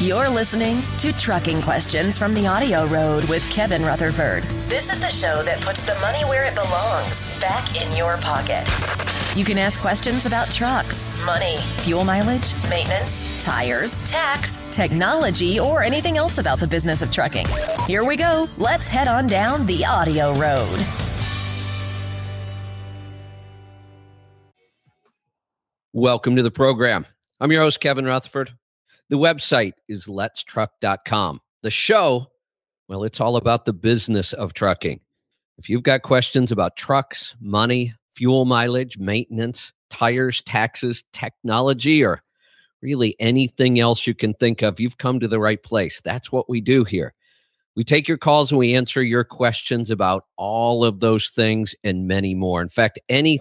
You're listening to Trucking Questions from the Audio Road with Kevin Rutherford. This is the show that puts the money where it belongs back in your pocket. You can ask questions about trucks, money, fuel mileage, maintenance, tires, tax, technology, or anything else about the business of trucking. Here we go. Let's head on down the Audio Road. Welcome to the program. I'm your host, Kevin Rutherford. The website is letstruck.com. The show, well, it's all about the business of trucking. If you've got questions about trucks, money, fuel mileage, maintenance, tires, taxes, technology, or really anything else you can think of, you've come to the right place. That's what we do here. We take your calls and we answer your questions about all of those things and many more. In fact, anything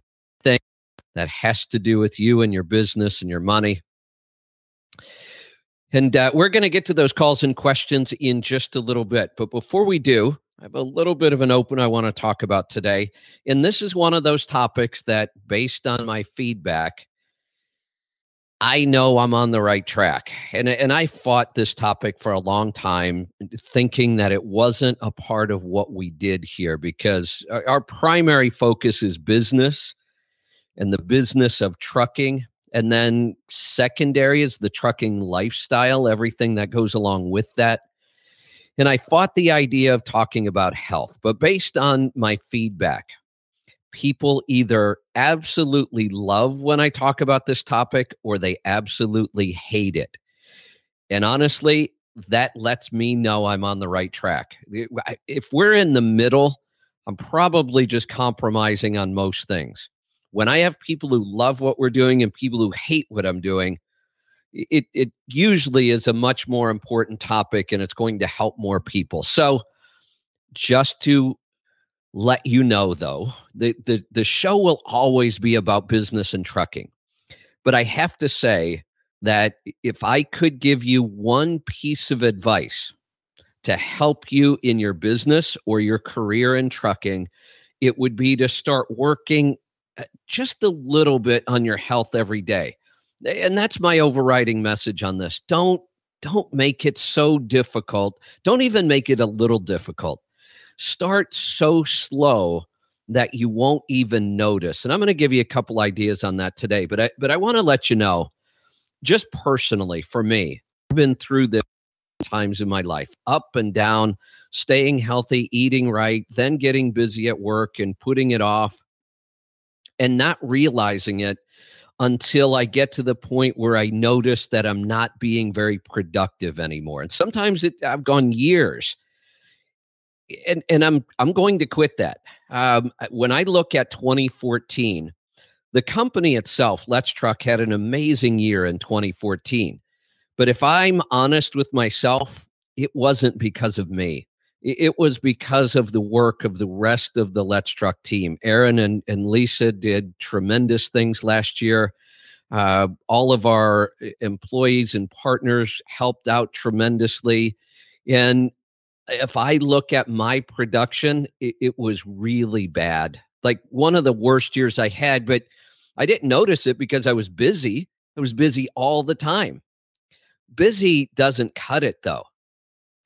that has to do with you and your business and your money. And uh, we're going to get to those calls and questions in just a little bit. But before we do, I have a little bit of an open I want to talk about today. And this is one of those topics that, based on my feedback, I know I'm on the right track. And, and I fought this topic for a long time, thinking that it wasn't a part of what we did here because our, our primary focus is business and the business of trucking and then secondary is the trucking lifestyle, everything that goes along with that. And I fought the idea of talking about health, but based on my feedback, people either absolutely love when I talk about this topic or they absolutely hate it. And honestly, that lets me know I'm on the right track. If we're in the middle, I'm probably just compromising on most things when I have people who love what we're doing and people who hate what I'm doing, it it usually is a much more important topic and it's going to help more people. So just to let you know though, the the the show will always be about business and trucking. But I have to say that if I could give you one piece of advice to help you in your business or your career in trucking, it would be to start working Uh, just a little bit on your health every day. And that's my overriding message on this. Don't don't make it so difficult. Don't even make it a little difficult. Start so slow that you won't even notice. And I'm going to give you a couple ideas on that today, but I but I want to let you know just personally for me, I've been through this times in my life, up and down, staying healthy, eating right, then getting busy at work and putting it off and not realizing it until I get to the point where I notice that I'm not being very productive anymore. And sometimes it, I've gone years. And, and I'm I'm going to quit that. Um, when I look at 2014, the company itself, Let's Truck, had an amazing year in 2014. But if I'm honest with myself, it wasn't because of me it was because of the work of the rest of the Let's Truck team. Aaron and, and Lisa did tremendous things last year. Uh, all of our uh, employees and partners helped out tremendously. And if I look at my production, it, it was really bad. Like one of the worst years I had, but I didn't notice it because I was busy. I was busy all the time. Busy doesn't cut it though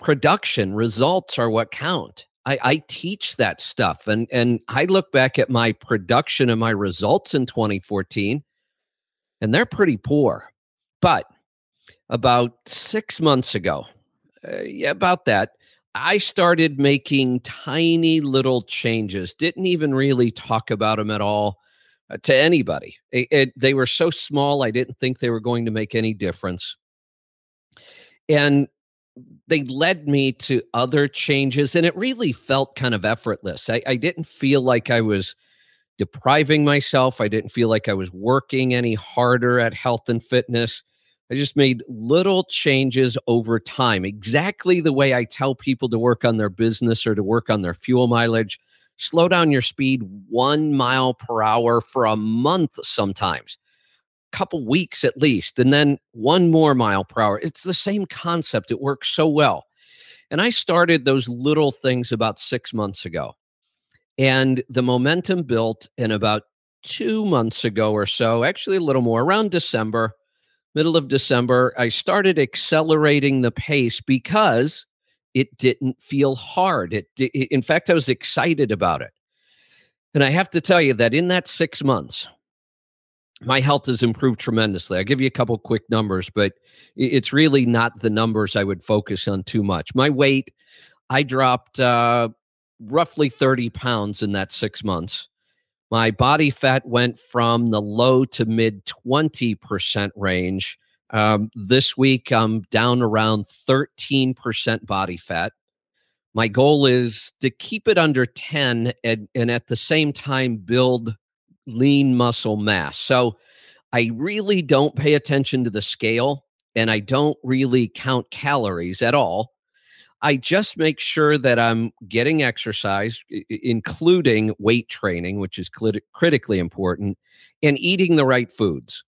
production results are what count. I, I teach that stuff. And, and I look back at my production and my results in 2014, and they're pretty poor. But about six months ago, uh, yeah, about that, I started making tiny little changes. Didn't even really talk about them at all uh, to anybody. It, it, they were so small, I didn't think they were going to make any difference. And they led me to other changes and it really felt kind of effortless. I, I, didn't feel like i was depriving myself. I didn't feel like i was working any harder at health and fitness. I just made little changes over time exactly the way i tell people to work on their business or to work on their fuel mileage. Slow down your speed one mile per hour for a month sometimes couple weeks at least, and then one more mile per hour. It's the same concept. It works so well. And I started those little things about six months ago. And the momentum built in about two months ago or so, actually a little more, around December. middle of December, I started accelerating the pace because it didn't feel hard. It, in fact, I was excited about it. And I have to tell you that in that six months, my health has improved tremendously. I'll give you a couple quick numbers, but it's really not the numbers I would focus on too much. My weight, I dropped uh, roughly 30 pounds in that six months. My body fat went from the low to mid 20% range. Um, this week, I'm down around 13% body fat. My goal is to keep it under 10 and, and at the same time build lean muscle mass. So I really don't pay attention to the scale and I don't really count calories at all. I just make sure that I'm getting exercise, including weight training, which is clit- critically important, and eating the right foods.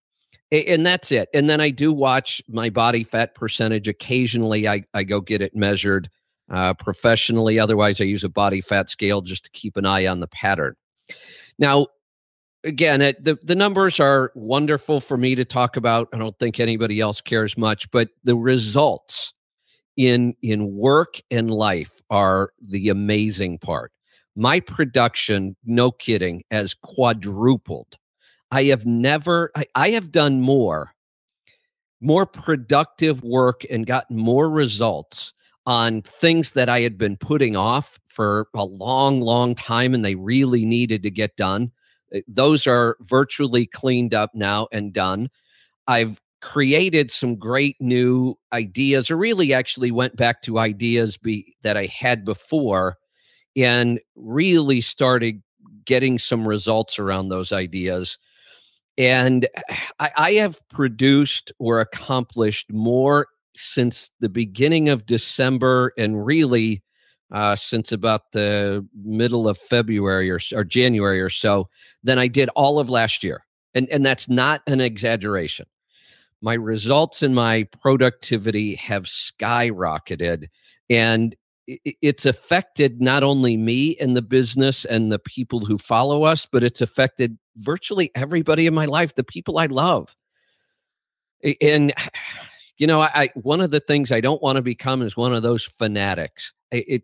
And that's it. And then I do watch my body fat percentage. Occasionally, I, I go get it measured uh, professionally. Otherwise, I use a body fat scale just to keep an eye on the pattern. Now, again, it, the the numbers are wonderful for me to talk about. I don't think anybody else cares much, but the results in in work and life are the amazing part. My production, no kidding, has quadrupled. I have never I, I have done more more productive work and gotten more results on things that I had been putting off for a long, long time and they really needed to get done. Eh, those are virtually cleaned up now and done. I've created some great new ideas, or really actually went back to ideas be, that I had before and really started getting some results around those ideas. And I, I have produced or accomplished more since the beginning of December and really uh, since about the middle of February or, or January or so than I did all of last year. And, and that's not an exaggeration. My results and my productivity have skyrocketed. And it's affected not only me and the business and the people who follow us, but it's affected virtually everybody in my life, the people I love. And you know, I one of the things I don't want to become is one of those fanatics. It,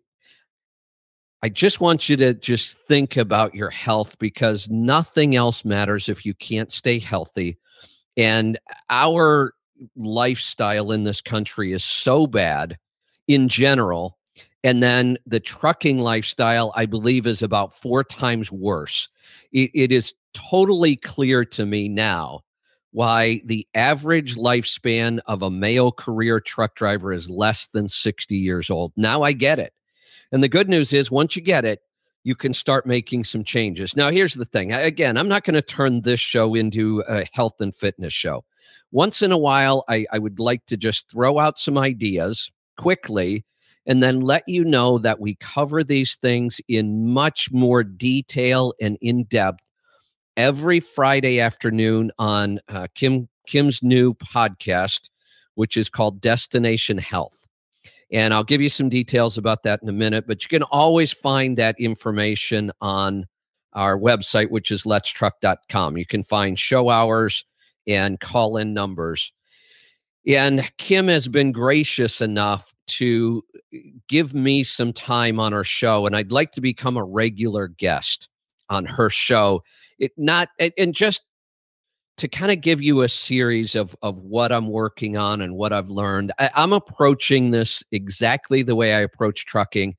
I just want you to just think about your health because nothing else matters if you can't stay healthy. And our lifestyle in this country is so bad in general. And then the trucking lifestyle, I believe, is about four times worse. it, it is totally clear to me now why the average lifespan of a male career truck driver is less than 60 years old. Now I get it. And the good news is, once you get it, you can start making some changes. Now, here's the thing again, I'm not going to turn this show into a health and fitness show. Once in a while, I, I would like to just throw out some ideas quickly and then let you know that we cover these things in much more detail and in depth every Friday afternoon on uh, Kim Kim's new podcast, which is called Destination Health. And I'll give you some details about that in a minute, but you can always find that information on our website, which is letstruck.com. You can find show hours and call in numbers. And Kim has been gracious enough to give me some time on her show, and I'd like to become a regular guest on her show it not and just to kind of give you a series of of what I'm working on and what I've learned. I, I'm approaching this exactly the way I approach trucking.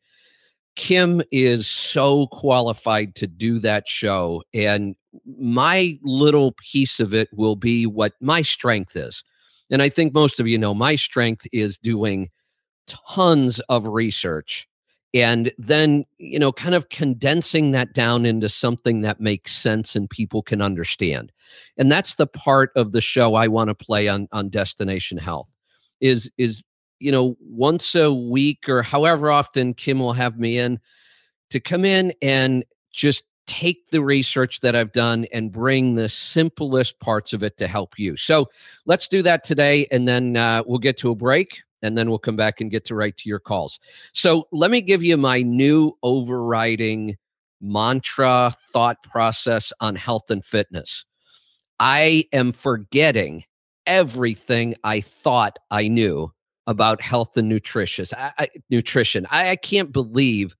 Kim is so qualified to do that show, and my little piece of it will be what my strength is. And I think most of you know my strength is doing tons of research and then you know kind of condensing that down into something that makes sense and people can understand and that's the part of the show i want to play on on destination health is is you know once a week or however often kim will have me in to come in and just take the research that I've done and bring the simplest parts of it to help you. So let's do that today, and then uh, we'll get to a break and then we'll come back and get to right to your calls. So let me give you my new overriding mantra thought process on health and fitness. I am forgetting everything I thought I knew about health and nutrition. I, I, nutrition. I, I can't believe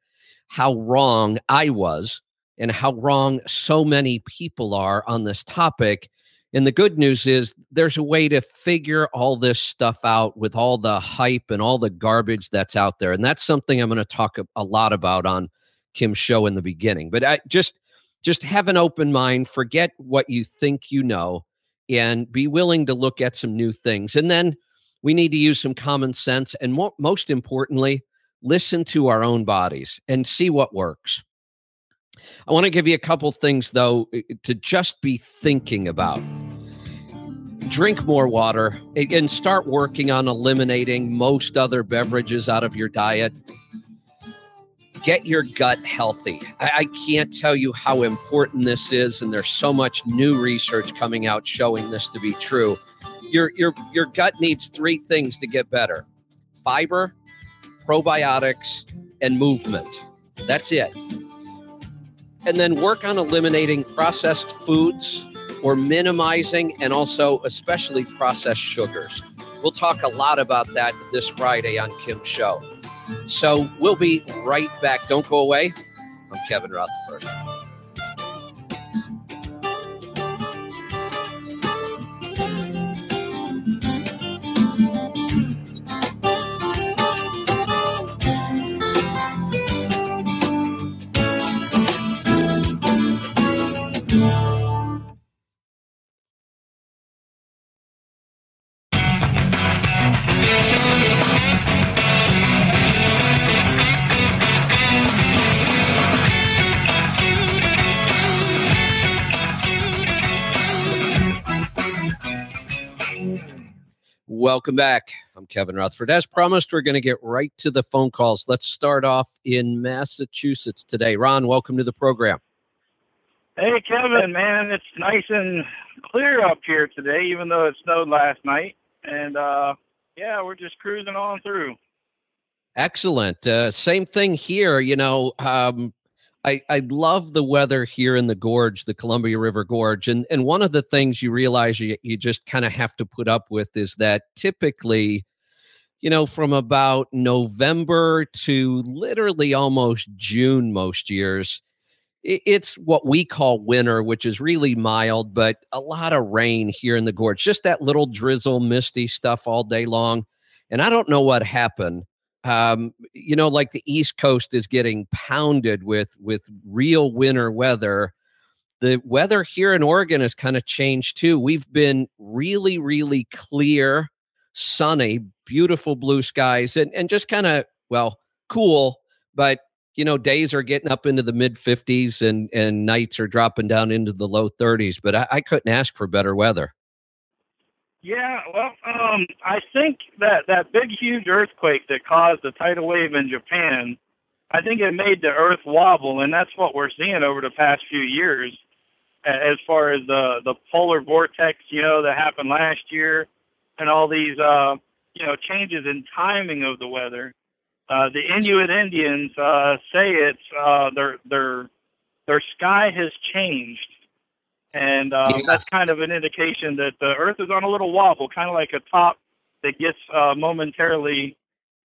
how wrong I was and how wrong so many people are on this topic. And the good news is there's a way to figure all this stuff out with all the hype and all the garbage that's out there. And that's something I'm going to talk a, lot about on Kim's show in the beginning. But I just just have an open mind, forget what you think you know, and be willing to look at some new things. And then we need to use some common sense and mo- most importantly, listen to our own bodies and see what works. I want to give you a couple things though to just be thinking about. Drink more water and start working on eliminating most other beverages out of your diet get your gut healthy. I, I, can't tell you how important this is, and there's so much new research coming out showing this to be true. Your your your gut needs three things to get better: fiber, probiotics, and movement. That's it. And then work on eliminating processed foods or minimizing and also especially processed sugars. We'll talk a lot about that this Friday on Kim's show. So we'll be right back. Don't go away. I'm Kevin Rutherford. Welcome back. I'm Kevin Rutherford. As promised, we're going to get right to the phone calls. Let's start off in Massachusetts today. Ron, welcome to the program. Hey, Kevin, man, it's nice and clear up here today, even though it snowed last night. And uh, yeah, we're just cruising on through. Excellent. Uh, same thing here. You know, um, I, I love the weather here in the gorge, the Columbia River Gorge. And, and one of the things you realize you, you just kind of have to put up with is that typically, you know, from about November to literally almost June most years, it's what we call winter, which is really mild, but a lot of rain here in the gorge, just that little drizzle, misty stuff all day long. And I don't know what happened um, you know, like the East Coast is getting pounded with with real winter weather. The weather here in Oregon has kind of changed too. We've been really, really clear, sunny, beautiful blue skies, and and just kind of well, cool. But you know, days are getting up into the mid 50s, and and nights are dropping down into the low 30s. But I, I couldn't ask for better weather. Yeah, well, um, I think that that big, huge earthquake that caused the tidal wave in Japan, I think it made the Earth wobble, and that's what we're seeing over the past few years, as far as the the polar vortex, you know, that happened last year, and all these, uh, you know, changes in timing of the weather. Uh, the Inuit Indians uh, say it's uh, their their their sky has changed and um, yeah. that's kind of an indication that the Earth is on a little wobble, kind of like a top that gets uh, momentarily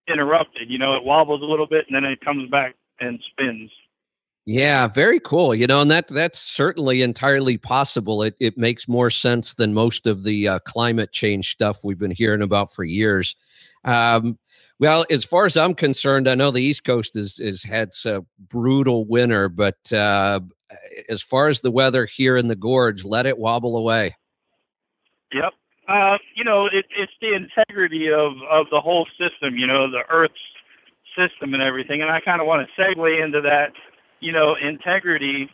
interrupted. You know, it wobbles a little bit and then it comes back and spins. Yeah, very cool. You know, and that that's certainly entirely possible. It it makes more sense than most of the uh, climate change stuff we've been hearing about for years. Um, well, as far as I'm concerned, I know the East Coast has has had a brutal winter, but uh, as far as the weather here in the gorge, let it wobble away. Yep. Uh, you know, it, it's the integrity of, of the whole system, you know, the Earth's system and everything. And I kind of want to segue into that, you know, integrity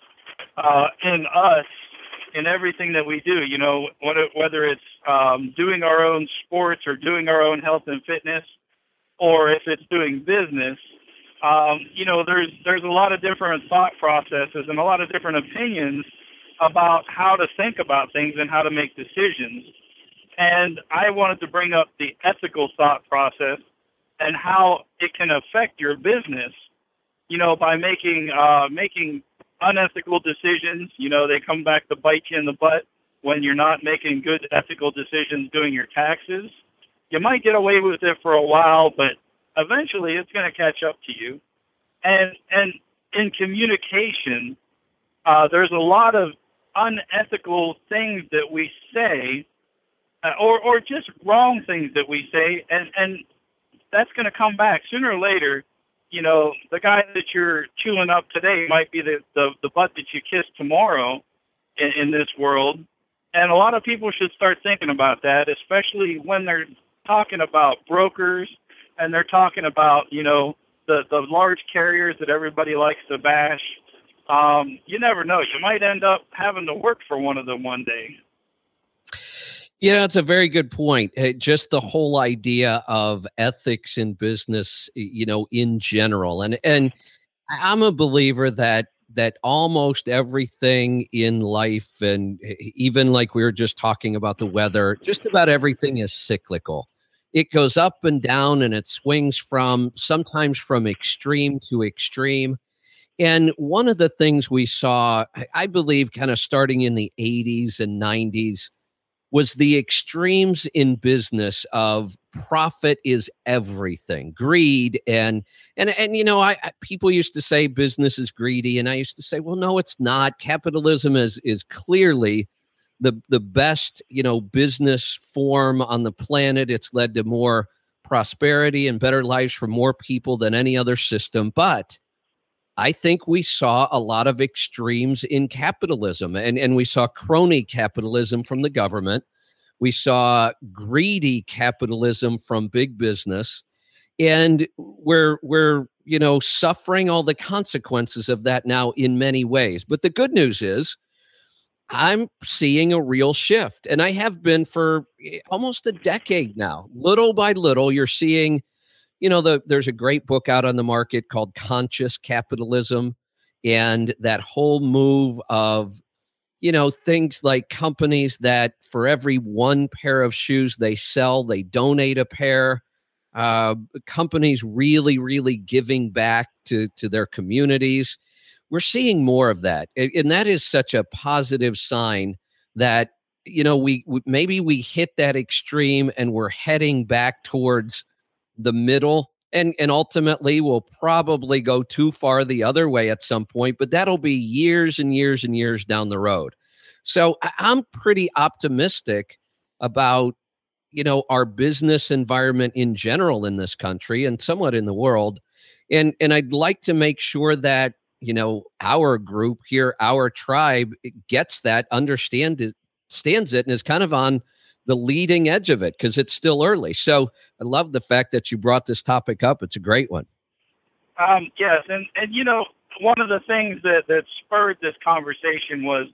uh, in us in everything that we do, you know, whether it's um, doing our own sports or doing our own health and fitness, or if it's doing business, um, you know, there's there's a lot of different thought processes and a lot of different opinions about how to think about things and how to make decisions. And I wanted to bring up the ethical thought process and how it can affect your business. You know, by making uh, making unethical decisions, you know, they come back to bite you in the butt when you're not making good ethical decisions doing your taxes, you might get away with it for a while, but eventually it's going to catch up to you. And and in communication, uh, there's a lot of unethical things that we say, uh, or or just wrong things that we say, and and that's going to come back sooner or later. You know, the guy that you're chewing up today might be the the, the butt that you kiss tomorrow in, in this world. And a lot of people should start thinking about that, especially when they're talking about brokers and they're talking about, you know, the, the large carriers that everybody likes to bash. Um, you never know. You might end up having to work for one of them one day. Yeah, that's a very good point. Just the whole idea of ethics in business, you know, in general, and and I'm a believer that that almost everything in life, and even like we were just talking about the weather, just about everything is cyclical. It goes up and down, and it swings from sometimes from extreme to extreme. And one of the things we saw, I believe, kind of starting in the 80s and 90s was the extremes in business of profit is everything greed and and and you know I, I, people used to say business is greedy and i used to say well no it's not capitalism is is clearly the the best you know business form on the planet it's led to more prosperity and better lives for more people than any other system but I think we saw a lot of extremes in capitalism and, and we saw crony capitalism from the government. We saw greedy capitalism from big business. And we're we're, you know, suffering all the consequences of that now in many ways. But the good news is I'm seeing a real shift. And I have been for eh, almost a decade now. Little by little, you're seeing you know, the, there's a great book out on the market called Conscious Capitalism. And that whole move of, you know, things like companies that for every one pair of shoes they sell, they donate a pair. Uh, companies really, really giving back to, to their communities. We're seeing more of that. And that is such a positive sign that, you know, we maybe we hit that extreme and we're heading back towards the middle and and ultimately we'll probably go too far the other way at some point but that'll be years and years and years down the road so i'm pretty optimistic about you know our business environment in general in this country and somewhat in the world and and i'd like to make sure that you know our group here our tribe gets that understand it stands it and is kind of on the leading edge of it because it's still early. So I love the fact that you brought this topic up. It's a great one. Um, yes, and and you know one of the things that that spurred this conversation was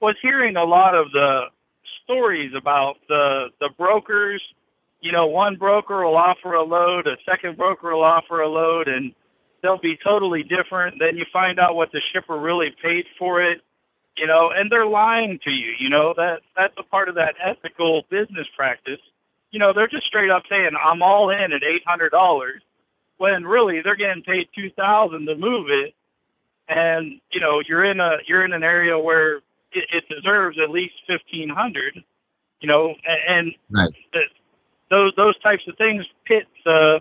was hearing a lot of the stories about the the brokers. You know, one broker will offer a load, a second broker will offer a load, and they'll be totally different. Then you find out what the shipper really paid for it you know, and they're lying to you. You know that that's a part of that ethical business practice. You know, they're just straight up saying I'm all in at eight hundred dollars, when really they're getting paid two thousand to move it, and you know you're in a you're in an area where it, it deserves at least fifteen hundred. You know, and, and right. the, those those types of things pit the uh,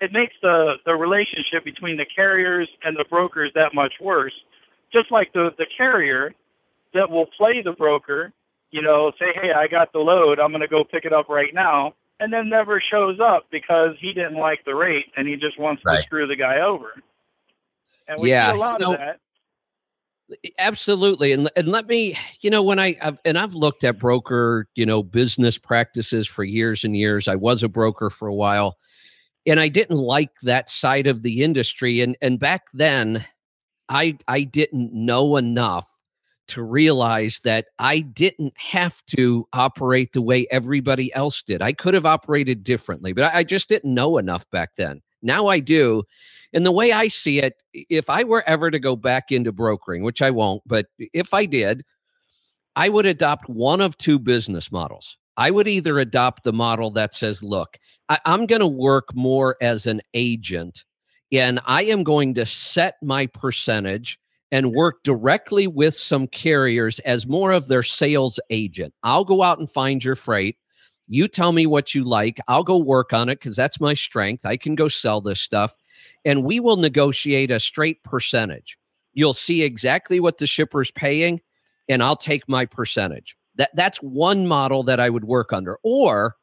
it makes the the relationship between the carriers and the brokers that much worse. Just like the the carrier that will play the broker, you know, say, hey, I got the load, I'm going to go pick it up right now, and then never shows up because he didn't like the rate and he just wants right. to screw the guy over. And we yeah, see a lot you know, of that. Absolutely, and and let me, you know, when I I've, and I've looked at broker, you know, business practices for years and years. I was a broker for a while, and I didn't like that side of the industry. And and back then, I I didn't know enough to realize that I didn't have to operate the way everybody else did. I could have operated differently, but I, just didn't know enough back then. Now I do. And the way I see it, if I were ever to go back into brokering, which I won't, but if I did, I would adopt one of two business models. I would either adopt the model that says, look, I, am going to work more as an agent and I am going to set my percentage and work directly with some carriers as more of their sales agent. I'll go out and find your freight. You tell me what you like. I'll go work on it because that's my strength. I can go sell this stuff. And we will negotiate a straight percentage. You'll see exactly what the shipper's paying, and I'll take my percentage. That that's one model that I would work under. Or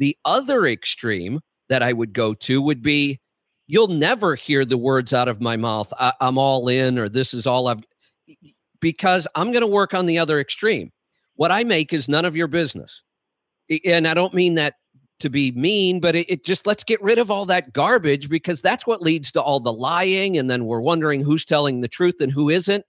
the other extreme that I would go to would be you'll never hear the words out of my mouth, I, am all in, or this is all I've, because I'm going to work on the other extreme. What I make is none of your business. And I don't mean that to be mean, but it, it, just let's get rid of all that garbage because that's what leads to all the lying. And then we're wondering who's telling the truth and who isn't.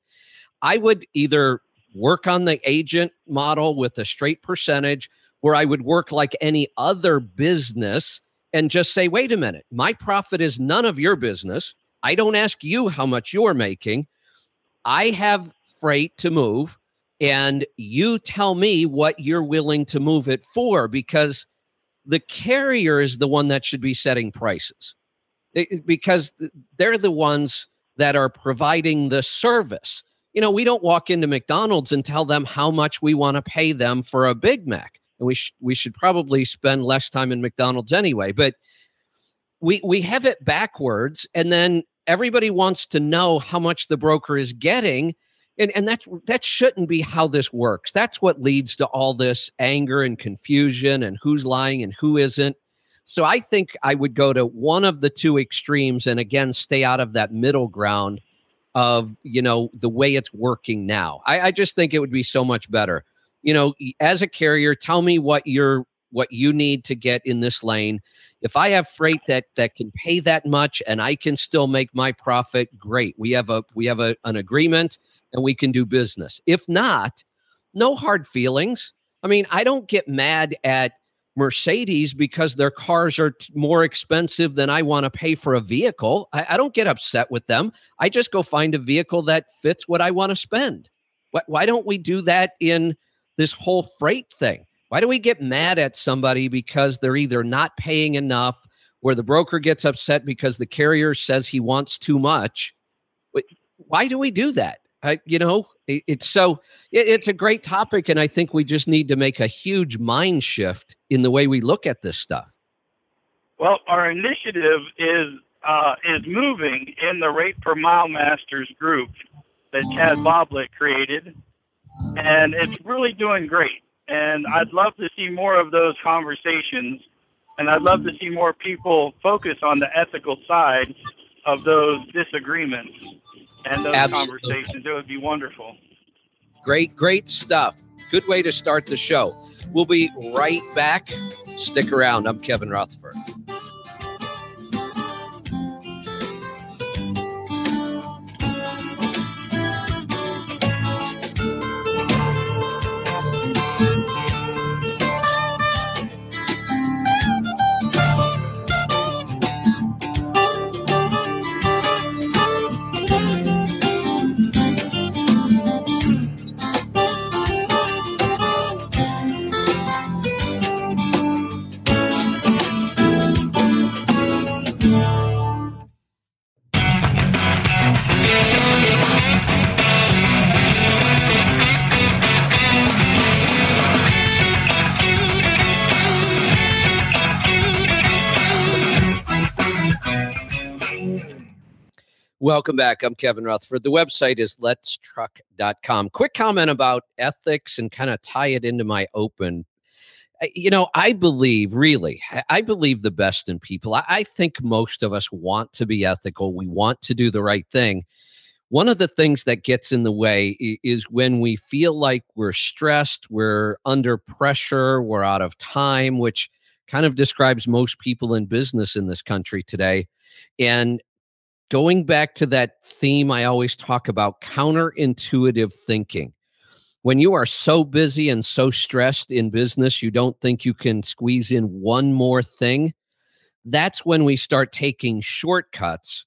I would either work on the agent model with a straight percentage, where I would work like any other business and just say, wait a minute, my profit is none of your business. I don't ask you how much you're making. I have freight to move, and you tell me what you're willing to move it for because the carrier is the one that should be setting prices it, because they're the ones that are providing the service. You know, we don't walk into McDonald's and tell them how much we want to pay them for a Big Mac and we sh- we should probably spend less time in McDonald's anyway. But we we have it backwards, and then everybody wants to know how much the broker is getting, and and that's that shouldn't be how this works. That's what leads to all this anger and confusion, and who's lying and who isn't. So I think I would go to one of the two extremes, and again, stay out of that middle ground of you know the way it's working now. I, I just think it would be so much better you know, as a carrier, tell me what you're what you need to get in this lane. If I have freight that that can pay that much and I can still make my profit, great. We have a we have a, an agreement and we can do business. If not, no hard feelings. I mean, I don't get mad at Mercedes because their cars are t- more expensive than I want to pay for a vehicle. I, I, don't get upset with them. I just go find a vehicle that fits what I want to spend. Why, why don't we do that in this whole freight thing. Why do we get mad at somebody because they're either not paying enough or the broker gets upset because the carrier says he wants too much? Why do we do that? I, you know, it, it's so it, it's a great topic, and I think we just need to make a huge mind shift in the way we look at this stuff. Well, our initiative is uh, is moving in the Rate Per Mile Masters group that Chad Boblick created, and it's really doing great. And I'd love to see more of those conversations, and I'd love to see more people focus on the ethical side of those disagreements and those Absolutely. conversations. It would be wonderful. Great, great stuff. Good way to start the show. We'll be right back. Stick around. I'm Kevin Rutherford. Welcome back. I'm Kevin Rutherford. The website is letstruck.com. Quick comment about ethics and kind of tie it into my open. You know, I believe, really, I believe the best in people. I think most of us want to be ethical. We want to do the right thing. One of the things that gets in the way is when we feel like we're stressed, we're under pressure, we're out of time, which kind of describes most people in business in this country today. And going back to that theme I always talk about counterintuitive thinking. When you are so busy and so stressed in business, you don't think you can squeeze in one more thing. That's when we start taking shortcuts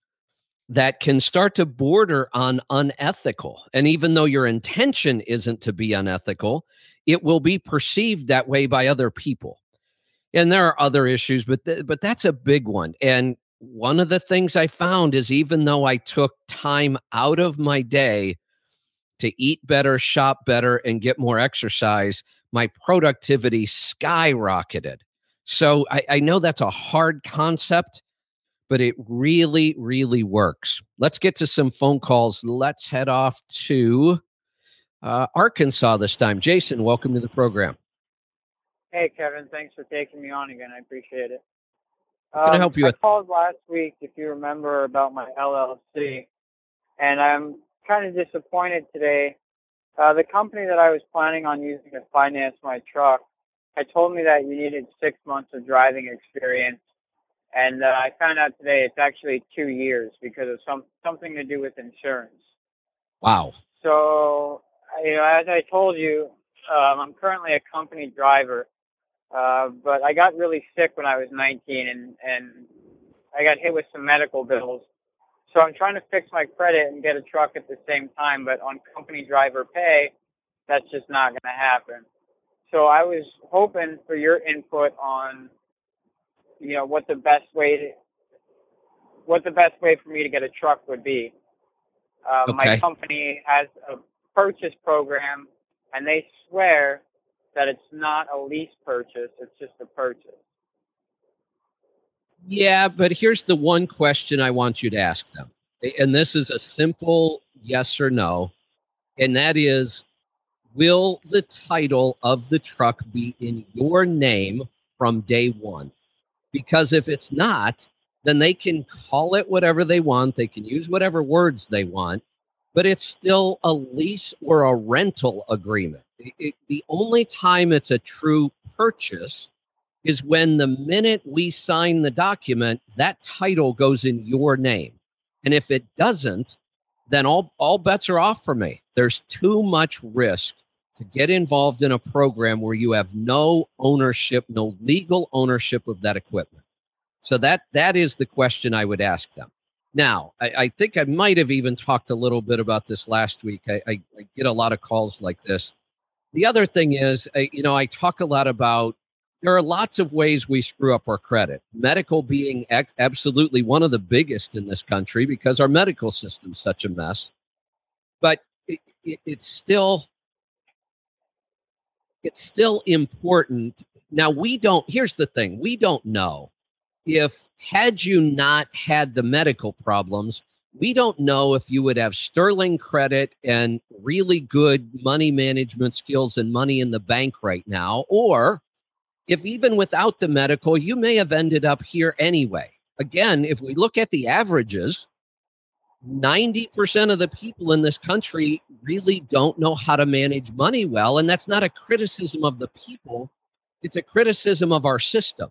that can start to border on unethical. And even though your intention isn't to be unethical, it will be perceived that way by other people. And there are other issues, but th- but that's a big one. And one of the things I found is even though I took time out of my day to eat better, shop better, and get more exercise, my productivity skyrocketed. So I, I know that's a hard concept, but it really, really works. Let's get to some phone calls. Let's head off to uh, Arkansas this time. Jason, welcome to the program. Hey, Kevin. Thanks for taking me on again. I appreciate it. Um, I help you? I called last week, if you remember, about my LLC, and I'm kind of disappointed today. Uh, the company that I was planning on using to finance my truck had told me that you needed six months of driving experience, and uh, I found out today it's actually two years because of some something to do with insurance. Wow. So you know, as I told you, um, I'm currently a company driver, uh, but I got really sick when I was 19, and and I got hit with some medical bills. So I'm trying to fix my credit and get a truck at the same time, but on company driver pay, that's just not going to happen. So I was hoping for your input on, you know, what the best way to, what the best way for me to get a truck would be. Uh, okay. My company has a purchase program, and they swear that it's not a lease purchase, it's just a purchase. Yeah, but here's the one question I want you to ask them. And this is a simple yes or no. And that is Will the title of the truck be in your name from day one? Because if it's not, then they can call it whatever they want. They can use whatever words they want but it's still a lease or a rental agreement. It, it, the only time it's a true purchase is when the minute we sign the document, that title goes in your name. And if it doesn't, then all, all bets are off for me. There's too much risk to get involved in a program where you have no ownership, no legal ownership of that equipment. So that that is the question I would ask them. Now, I, I, think I might have even talked a little bit about this last week. I, I, I get a lot of calls like this. The other thing is, you know, I talk a lot about there are lots of ways we screw up our credit. Medical being ac- absolutely one of the biggest in this country because our medical system's such a mess. But it, it, it's still it's still important. Now we don't. Here's the thing: we don't know if had you not had the medical problems, we don't know if you would have sterling credit and really good money management skills and money in the bank right now, or if even without the medical, you may have ended up here anyway. Again, if we look at the averages, 90% of the people in this country really don't know how to manage money well. And that's not a criticism of the people, it's a criticism of our system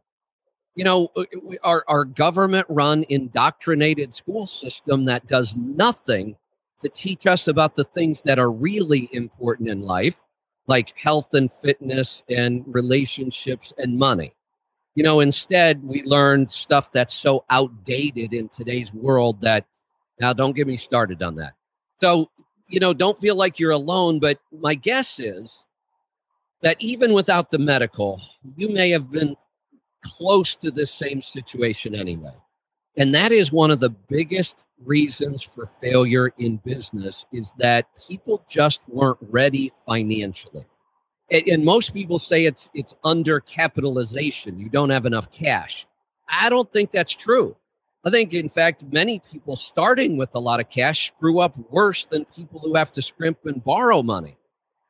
you know, uh, our, our government run indoctrinated school system that does nothing to teach us about the things that are really important in life, like health and fitness and relationships and money. You know, instead, we learn stuff that's so outdated in today's world that now don't get me started on that. So, you know, don't feel like you're alone. But my guess is that even without the medical, you may have been close to this same situation anyway. And that is one of the biggest reasons for failure in business is that people just weren't ready financially. And, most people say it's it's under capitalization. You don't have enough cash. I don't think that's true. I think, in fact, many people starting with a lot of cash screw up worse than people who have to scrimp and borrow money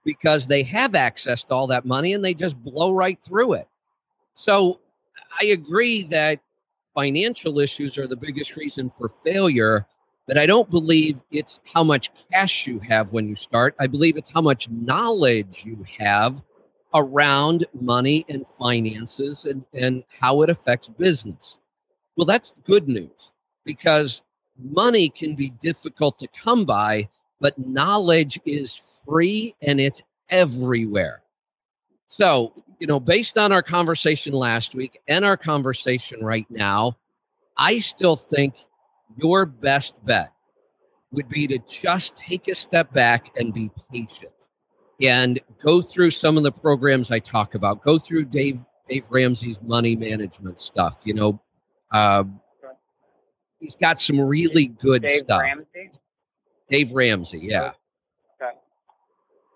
because they have access to all that money and they just blow right through it. So I agree that financial issues are the biggest reason for failure, but I don't believe it's how much cash you have when you start. I believe it's how much knowledge you have around money and finances and, and how it affects business. Well, that's good news because money can be difficult to come by, but knowledge is free and it's everywhere. So you know, based on our conversation last week and our conversation right now, I still think your best bet would be to just take a step back and be patient and go through some of the programs I talk about. Go through Dave Dave Ramsey's money management stuff. You know, uh, He's got some really good stuff. Dave stuff. Ramsey. Dave Ramsey, yeah.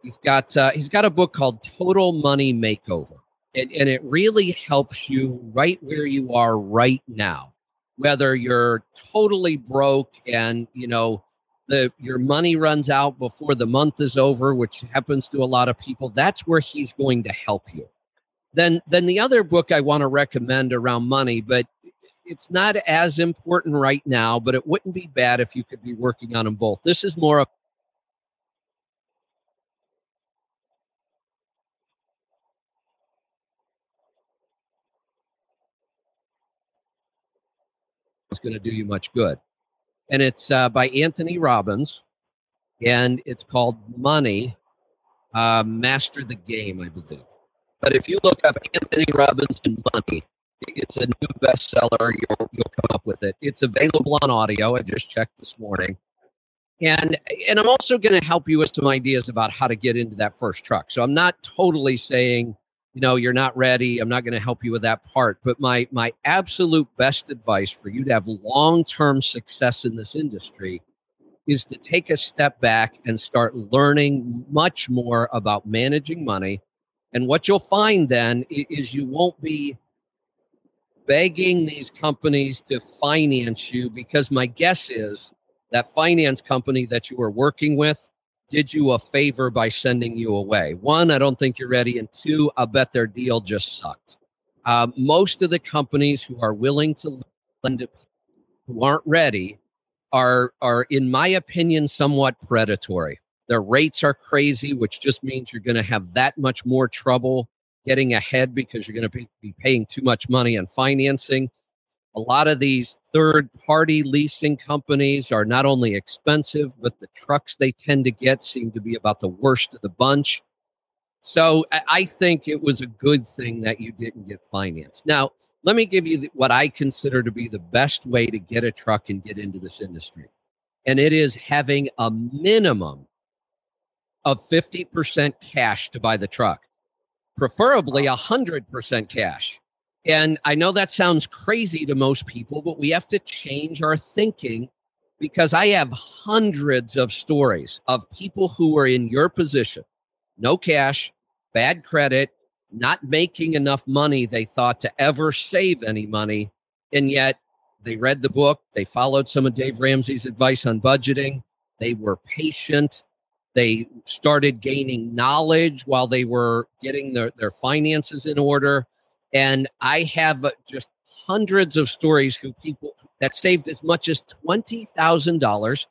He's got uh, he's got a book called Total Money Makeover, and and it really helps you right where you are right now, whether you're totally broke and you know the your money runs out before the month is over, which happens to a lot of people. That's where he's going to help you. Then then the other book I want to recommend around money, but it's not as important right now, but it wouldn't be bad if you could be working on them both. This is more going to do you much good. And it's uh, by Anthony Robbins, and it's called Money uh, Master the Game, I believe. But if you look up Anthony Robbins and Money, it's a new bestseller. You'll you'll come up with it. It's available on audio. I just checked this morning, and and I'm also going to help you with some ideas about how to get into that first truck. So I'm not totally saying you know you're not ready. I'm not going to help you with that part. But my my absolute best advice for you to have long term success in this industry is to take a step back and start learning much more about managing money. And what you'll find then is you won't be begging these companies to finance you because my guess is that finance company that you are working with did you a favor by sending you away. One, I don't think you're ready. And two, I bet their deal just sucked. Uh, most of the companies who are willing to lend to who aren't ready are, are, in my opinion, somewhat predatory. Their rates are crazy, which just means you're going to have that much more trouble getting ahead because you're going to be paying too much money on financing. A lot of these third party leasing companies are not only expensive, but the trucks they tend to get seem to be about the worst of the bunch. So I think it was a good thing that you didn't get financed. Now, let me give you what I consider to be the best way to get a truck and get into this industry. And it is having a minimum of 50% cash to buy the truck preferably 100% cash. And I know that sounds crazy to most people, but we have to change our thinking because I have hundreds of stories of people who are in your position no cash, bad credit, not making enough money they thought to ever save any money. And yet they read the book, they followed some of Dave Ramsey's advice on budgeting, they were patient, they started gaining knowledge while they were getting their, their finances in order. And I have uh, just hundreds of stories who people that saved as much as $20,000,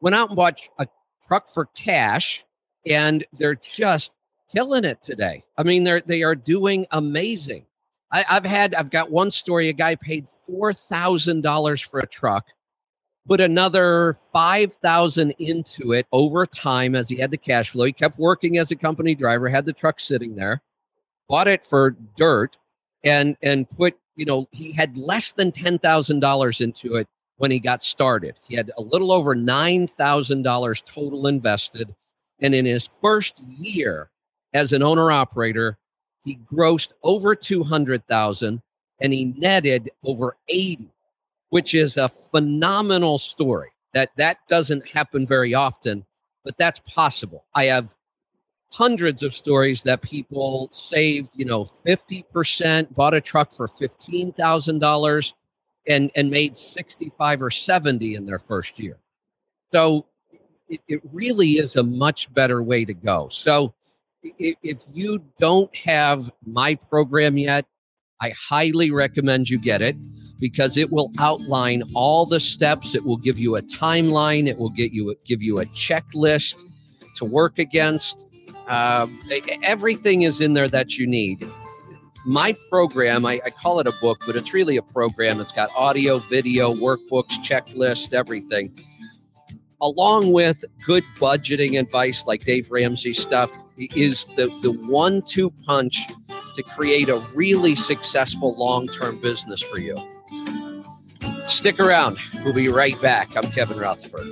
went out and bought a truck for cash, and they're just killing it today. I mean, they're they are doing amazing. I, I've had I've got one story. A guy paid four thousand dollars for a truck, put another 5000 into it over time as he had the cash flow he kept working as a company driver had the truck sitting there bought it for dirt and and put you know he had less than $10000 into it when he got started he had a little over $9000 total invested and in his first year as an owner operator he grossed over 200000 and he netted over 80 which is a phenomenal story. That that doesn't happen very often, but that's possible. I have hundreds of stories that people saved, you know, 50%, bought a truck for $15,000 and and made 65 or 70 in their first year. So it, it really is a much better way to go. So if, if you don't have my program yet, I highly recommend you get it because it will outline all the steps. It will give you a timeline. It will get you give you a checklist to work against. Uh, everything is in there that you need. My program, I, I call it a book, but it's really a program. It's got audio, video, workbooks, checklist, everything, along with good budgeting advice like Dave Ramsey stuff. Is the the one two punch to create a really successful long term business for you. Stick around. We'll be right back. I'm Kevin Rutherford.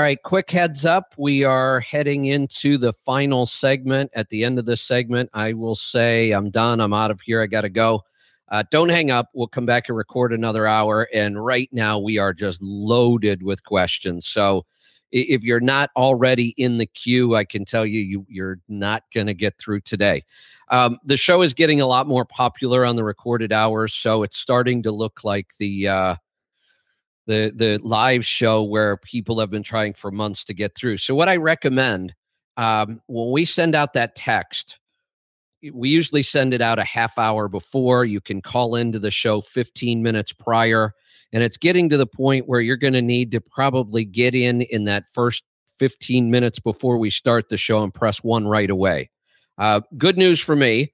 All right, quick heads up. We are heading into the final segment. At the end of this segment, I will say, I'm done. I'm out of here. I got to go. Uh, don't hang up. We'll come back and record another hour. And right now, we are just loaded with questions. So if you're not already in the queue, I can tell you, you you're not going to get through today. Um, the show is getting a lot more popular on the recorded hours, so it's starting to look like the uh, the the live show where people have been trying for months to get through. So what I recommend um, when we send out that text, we usually send it out a half hour before. You can call into the show 15 minutes prior, and it's getting to the point where you're going to need to probably get in in that first 15 minutes before we start the show and press one right away. Uh, good news for me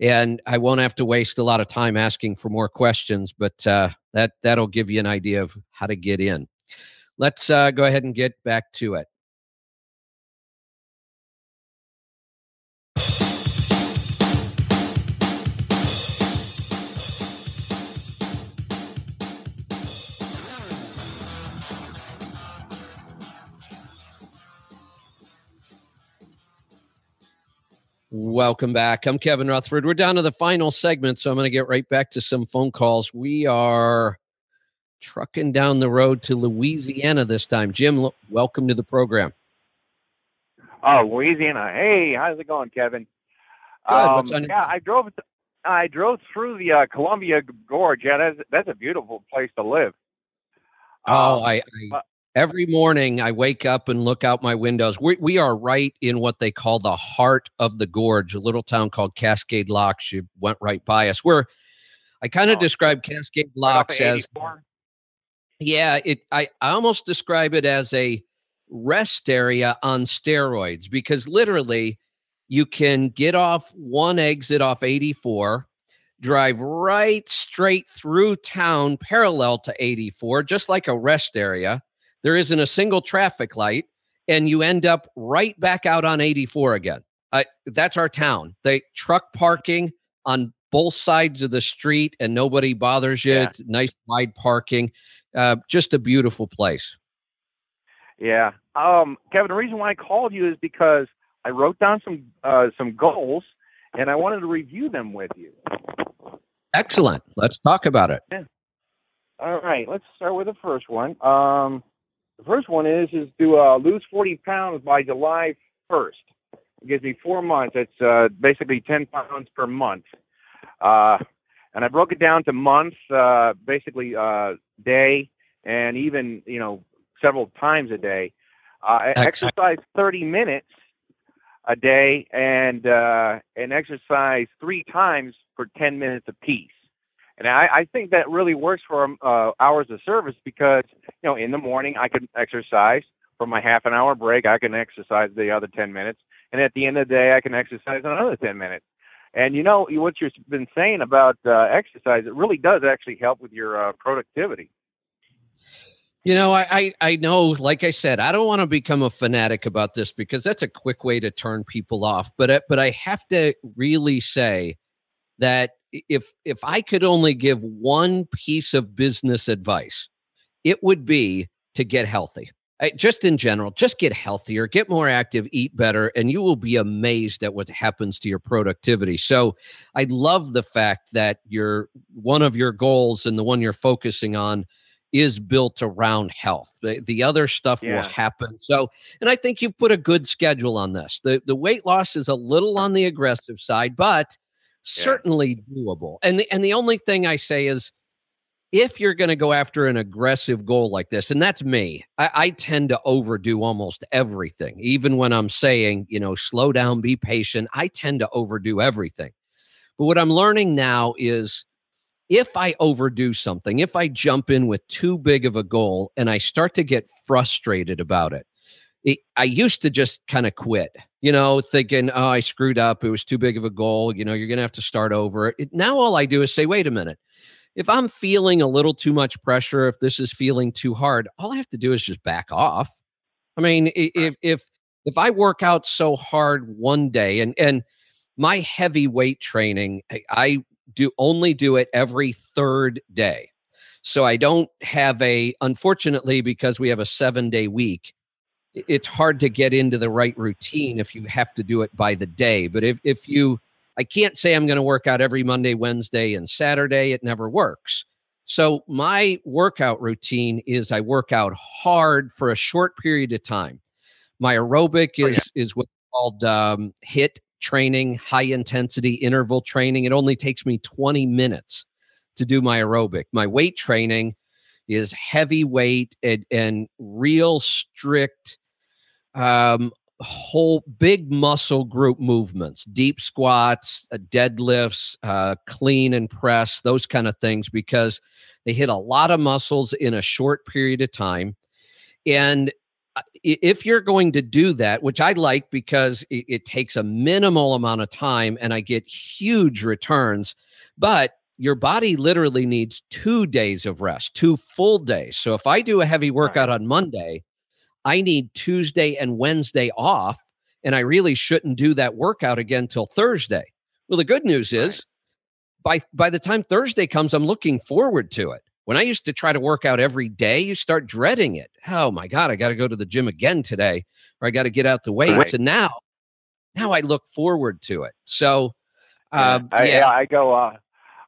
and I won't have to waste a lot of time asking for more questions, but uh, that that'll give you an idea of how to get in. Let's uh, go ahead and get back to it. Welcome back. I'm Kevin Rutherford. We're down to the final segment, so I'm going to get right back to some phone calls. We are trucking down the road to Louisiana this time. Jim, welcome to the program. Oh, Louisiana. Hey, how's it going, Kevin? Good. Um, yeah, I drove. I drove through the uh, Columbia Gorge. Yeah, that's that's a beautiful place to live. Oh, um, I, I every morning I wake up and look out my windows. We, we are right in what they call the heart of the gorge, a little town called Cascade Locks. You went right by us. Where I kind of oh, describe Cascade Locks as yeah, it I, I almost describe it as a rest area on steroids because literally you can get off one exit off 84 drive right straight through town parallel to 84 just like a rest area there isn't a single traffic light, and you end up right back out on 84 again. Uh, that's our town. They truck parking on both sides of the street, and nobody bothers you. Yeah. Nice wide parking. Uh, just a beautiful place. Yeah, um, Kevin. The reason why I called you is because I wrote down some uh, some goals, and I wanted to review them with you. Excellent. Let's talk about it. Yeah. All right. Let's start with the first one. Um, the first one is is to uh, lose 40 pounds by July 1st. It gives me four months. It's uh, basically 10 pounds per month. Uh, and I broke it down to months, uh, basically uh, day, and even you know several times a day. Uh, I exercise 30 minutes a day, and uh, and exercise three times for 10 minutes apiece. And I, I think that really works for um, uh, hours of service because, you know, in the morning I can exercise. For my half an hour break, I can exercise the other 10 minutes. And at the end of the day, I can exercise another 10 minutes. And you know, what you've been saying about uh, exercise, it really does actually help with your uh, productivity. You know, I, I, I know, like I said, I don't want to become a fanatic about this because that's a quick way to turn people off. But uh, but I have to really say that if if I could only give one piece of business advice, it would be to get healthy. I, just in general, just get healthier, get more active, eat better, and you will be amazed at what happens to your productivity. So, I love the fact that your one of your goals and the one you're focusing on is built around health. The, the other stuff yeah. will happen. So, and I think you've put a good schedule on this. The the weight loss is a little on the aggressive side, but certainly doable. And the, and the only thing I say is if you're going to go after an aggressive goal like this, and that's me, I, I, tend to overdo almost everything. Even when I'm saying, you know, slow down, be patient, I tend to overdo everything. But what I'm learning now is if I overdo something, if I jump in with too big of a goal and I start to get frustrated about it, it I used to just kind of quit you know, thinking, oh, I screwed up. It was too big of a goal. You know, you're going to have to start over. It, now, all I do is say, wait a minute. If I'm feeling a little too much pressure, if this is feeling too hard, all I have to do is just back off. I mean, if if if I work out so hard one day, and and my heavy weight training, I do only do it every third day. So I don't have a, unfortunately, because we have a seven day week, it's hard to get into the right routine if you have to do it by the day. But if, if you, I can't say I'm going to work out every Monday, Wednesday, and Saturday. It never works. So my workout routine is I work out hard for a short period of time. My aerobic is oh, yeah. is what's called um, HIIT training, high intensity interval training. It only takes me 20 minutes to do my aerobic. My weight training is heavy weight and, and real strict um, whole big muscle group movements, deep squats, uh, deadlifts, uh, clean and press, those kind of things, because they hit a lot of muscles in a short period of time. And uh, if you're going to do that, which I like because it, it takes a minimal amount of time and I get huge returns, but your body literally needs two days of rest, two full days. So if I do a heavy workout on Monday, I need Tuesday and Wednesday off, and I really shouldn't do that workout again till Thursday. Well, the good news is by by the time Thursday comes, I'm looking forward to it. When I used to try to work out every day, you start dreading it. Oh my God, I got to go to the gym again today, or I got to get out the weights. And now, now I look forward to it. So, uh, I, yeah. I go. Uh,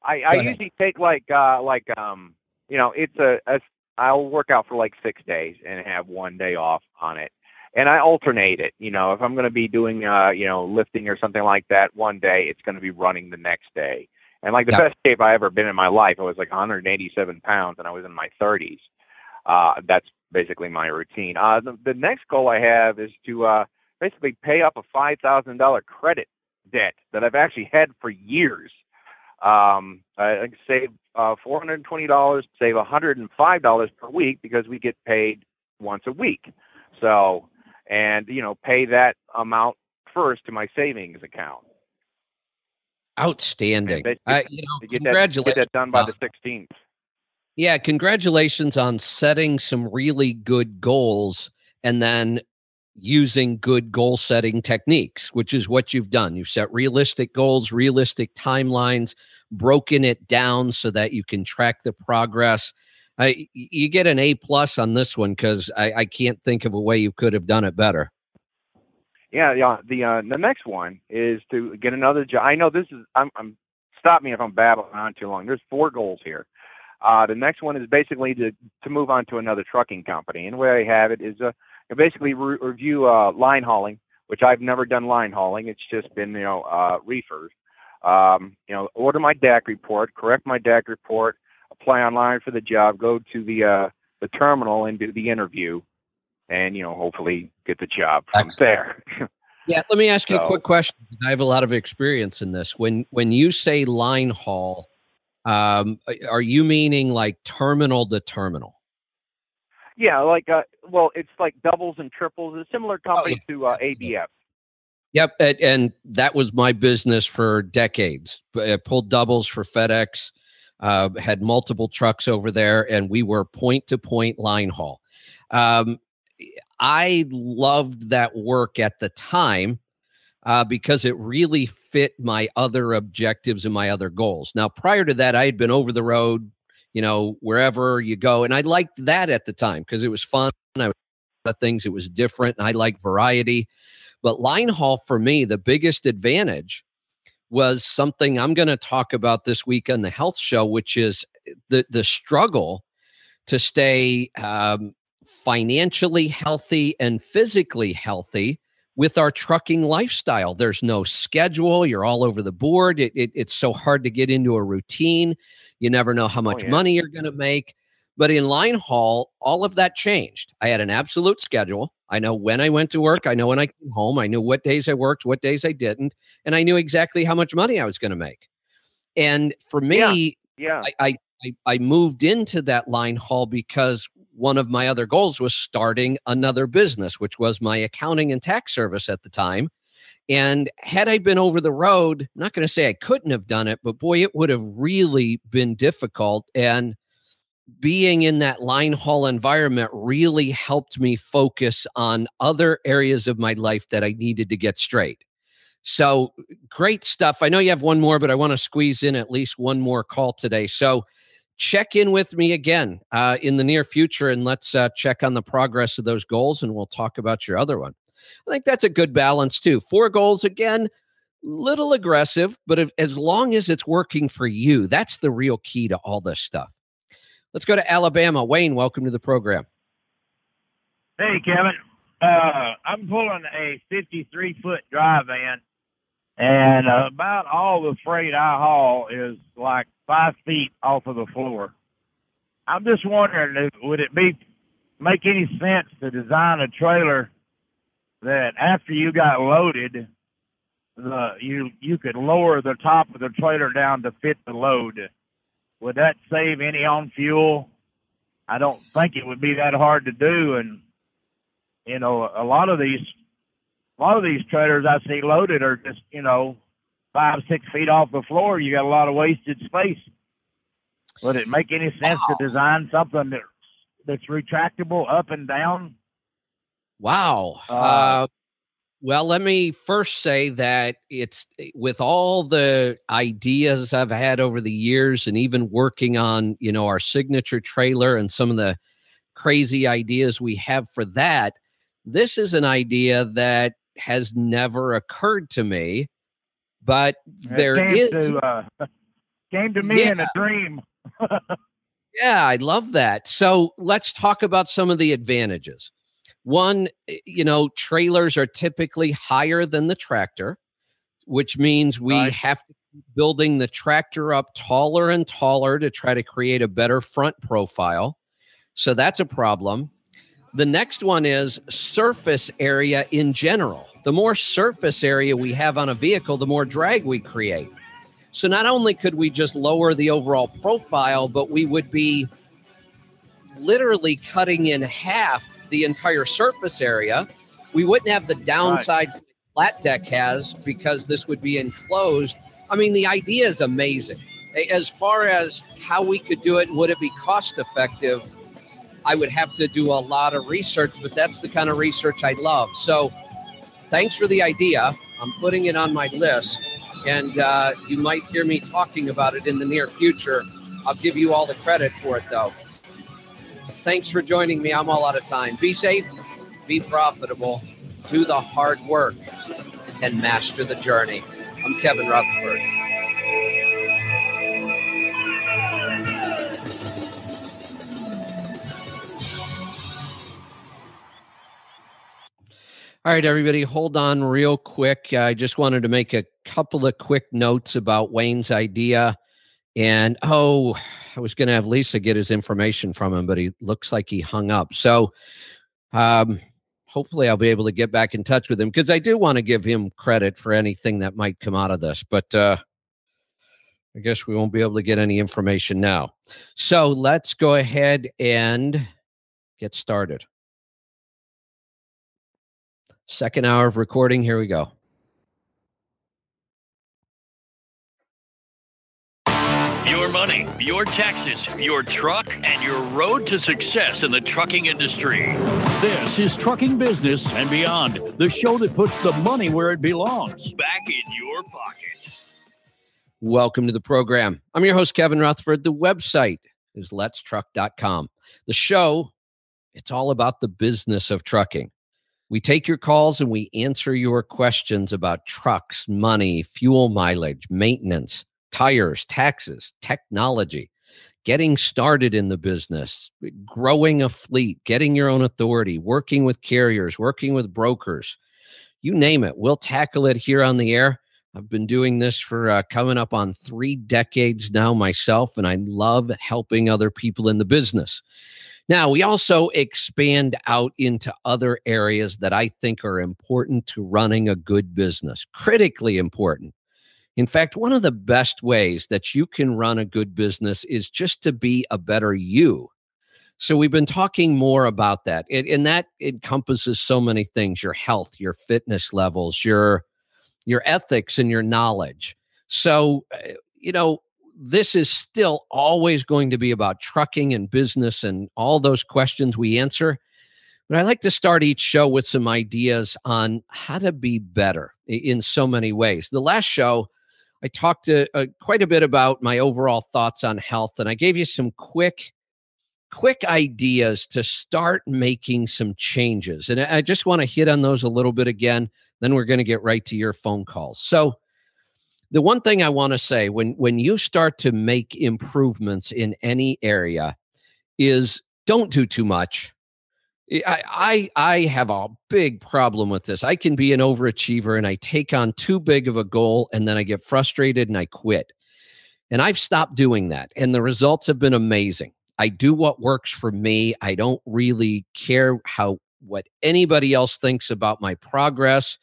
I, I usually take like uh, like um, you know, it's a, a I'll work out for like six days and have one day off on it. And I alternate it. You know, if I'm going to be doing, uh, you know, lifting or something like that one day, it's going to be running the next day. And like the yep. best shape I ever been in my life, I was like 187 pounds and I was in my 30s. Uh, that's basically my routine. Uh, the, the next goal I have is to uh, basically pay up a $5,000 credit debt that I've actually had for years. Um, I save uh, $420, save $105 per week because we get paid once a week. So, and you know, pay that amount first to my savings account. Outstanding. Uh, you know, get congratulations. That, get that done by the 16th. Yeah, congratulations on setting some really good goals and then using good goal setting techniques, which is what you've done. You've set realistic goals, realistic timelines, broken it down so that you can track the progress. I, you get an A plus on this one because I, I can't think of a way you could have done it better. Yeah, yeah. The uh, the next one is to get another job. I know this is. I'm, I'm. Stop me if I'm babbling on too long. There's four goals here. Uh, the next one is basically to to move on to another trucking company, and way I have it is uh, basically re- review uh, line hauling, which I've never done line hauling. It's just been you know uh, reefers. Um, you know, order my DAC report, correct my DAC report, apply online for the job, go to the uh, the terminal and do the interview, and you know hopefully get the job from Excellent. there. yeah, let me ask you so, a quick question. I have a lot of experience in this. When when you say line haul, um, are you meaning like terminal to terminal? Yeah, like uh, well, it's like doubles and triples. It's A similar company oh, yeah. to uh, ABF. Yep, and that was my business for decades. I pulled doubles for FedEx, uh, had multiple trucks over there, and we were point to point line haul. Um, I loved that work at the time uh, because it really fit my other objectives and my other goals. Now, prior to that, I had been over the road, you know, wherever you go, and I liked that at the time because it was fun. I was of things it was different, I like variety. But line haul for me, the biggest advantage was something I'm going to talk about this week on the health show, which is the the struggle to stay um, financially healthy and physically healthy with our trucking lifestyle. There's no schedule. You're all over the board. It, it, it's so hard to get into a routine. You never know how oh, much oh, yeah. money you're going to make. But in line haul, all of that changed. I had an absolute schedule. I know when I went to work. I know when I came home. I knew what days I worked, what days I didn't. And I knew exactly how much money I was going to make. And for me, yeah, yeah. I, I, I moved into that line haul because one of my other goals was starting another business, which was my accounting and tax service at the time. And had I been over the road, I'm not going to say I couldn't have done it, but boy, it would have really been difficult. And being in that line haul environment really helped me focus on other areas of my life that I needed to get straight. So great stuff. I know you have one more, but I want to squeeze in at least one more call today. So check in with me again uh, in the near future and let's uh, check on the progress of those goals and we'll talk about your other one. I think that's a good balance too. Four goals again, little aggressive, but if, as long as it's working for you, that's the real key to all this stuff. Let's go to Alabama. Wayne, welcome to the program. Hey, Kevin. Uh, I'm pulling a 53 foot dry van, and about all the freight I haul is like five feet off of the floor. I'm just wondering, would it be make any sense to design a trailer that after you got loaded, the you you could lower the top of the trailer down to fit the load? Would that save any on fuel? I don't think it would be that hard to do, and you know, a lot of these, a lot of these trailers I see loaded are just, you know, five, six feet off the floor. You got a lot of wasted space. Would it make any sense wow. to design something that, that's retractable up and down? Wow. Uh, uh, well, let me first say that it's with all the ideas I've had over the years and even working on, you know, our signature trailer and some of the crazy ideas we have for that, this is an idea that has never occurred to me, but there came is to, uh, came to me yeah. in a dream. yeah, I love that. So let's talk about some of the advantages. One, eh, you know, trailers are typically higher than the tractor, which means we right. have to building the tractor up taller and taller to try to create a better front profile. So that's a problem. The next one is surface area in general. The more surface area we have on a vehicle, the more drag we create. So not only could we just lower the overall profile, but we would be literally cutting in half the entire surface area. We wouldn't have the downsides right. flat deck has because this would be enclosed. I mean, the idea is amazing. As far as how we could do it, would it be cost effective? I would have to do a lot of research, but that's the kind of research I love. So thanks for the idea. I'm putting it on my list, and uh, you might hear me talking about it in the near future. I'll give you all the credit for it, though. Thanks for joining me. I'm all out of time. Be safe, be profitable, do the hard work, and master the journey. I'm Kevin Rutherford. All right, everybody, hold on real quick. I just wanted to make a couple of quick notes about Wayne's idea. And oh, I was going to have Lisa get his information from him, but he looks like he hung up. So um, hopefully I'll be able to get back in touch with him because I do want to give him credit for anything that might come out of this. But uh, I guess we won't be able to get any information now. So let's go ahead and get started. Second hour of recording. Here we go. Your money, your taxes, your truck, and your road to success in the trucking industry. This is Trucking Business and Beyond, the show that puts the money where it belongs back in your pocket. Welcome to the program. I'm your host, Kevin Rutherford. The website is letstruck.com. The show, it's all about the business of trucking. We take your calls and we answer your questions about trucks, money, fuel mileage, maintenance, tires, taxes, technology, getting started in the business, growing a fleet, getting your own authority, working with carriers, working with brokers. You name it, we'll tackle it here on the air. I've been doing this for uh, coming up on three decades now myself, and I love helping other people in the business. Now, we also expand out into other areas that I think are important to running a good business, critically important. In fact, one of the best ways that you can run a good business is just to be a better you. So, we've been talking more about that, it, and that encompasses so many things your health, your fitness levels, your your ethics and your knowledge. So, uh, you know, this is still always going to be about trucking and business and all those questions we answer. But I like to start each show with some ideas on how to be better in so many ways. The last show, I talked to, uh, quite a bit about my overall thoughts on health, and I gave you some quick, quick ideas to start making some changes. And I just want to hit on those a little bit again. Then we're going to get right to your phone calls. So, the one thing I want to say when when you start to make improvements in any area is don't do too much. I, I I have a big problem with this. I can be an overachiever and I take on too big of a goal and then I get frustrated and I quit. And I've stopped doing that. And the results have been amazing. I do what works for me. I don't really care how what anybody else thinks about my progress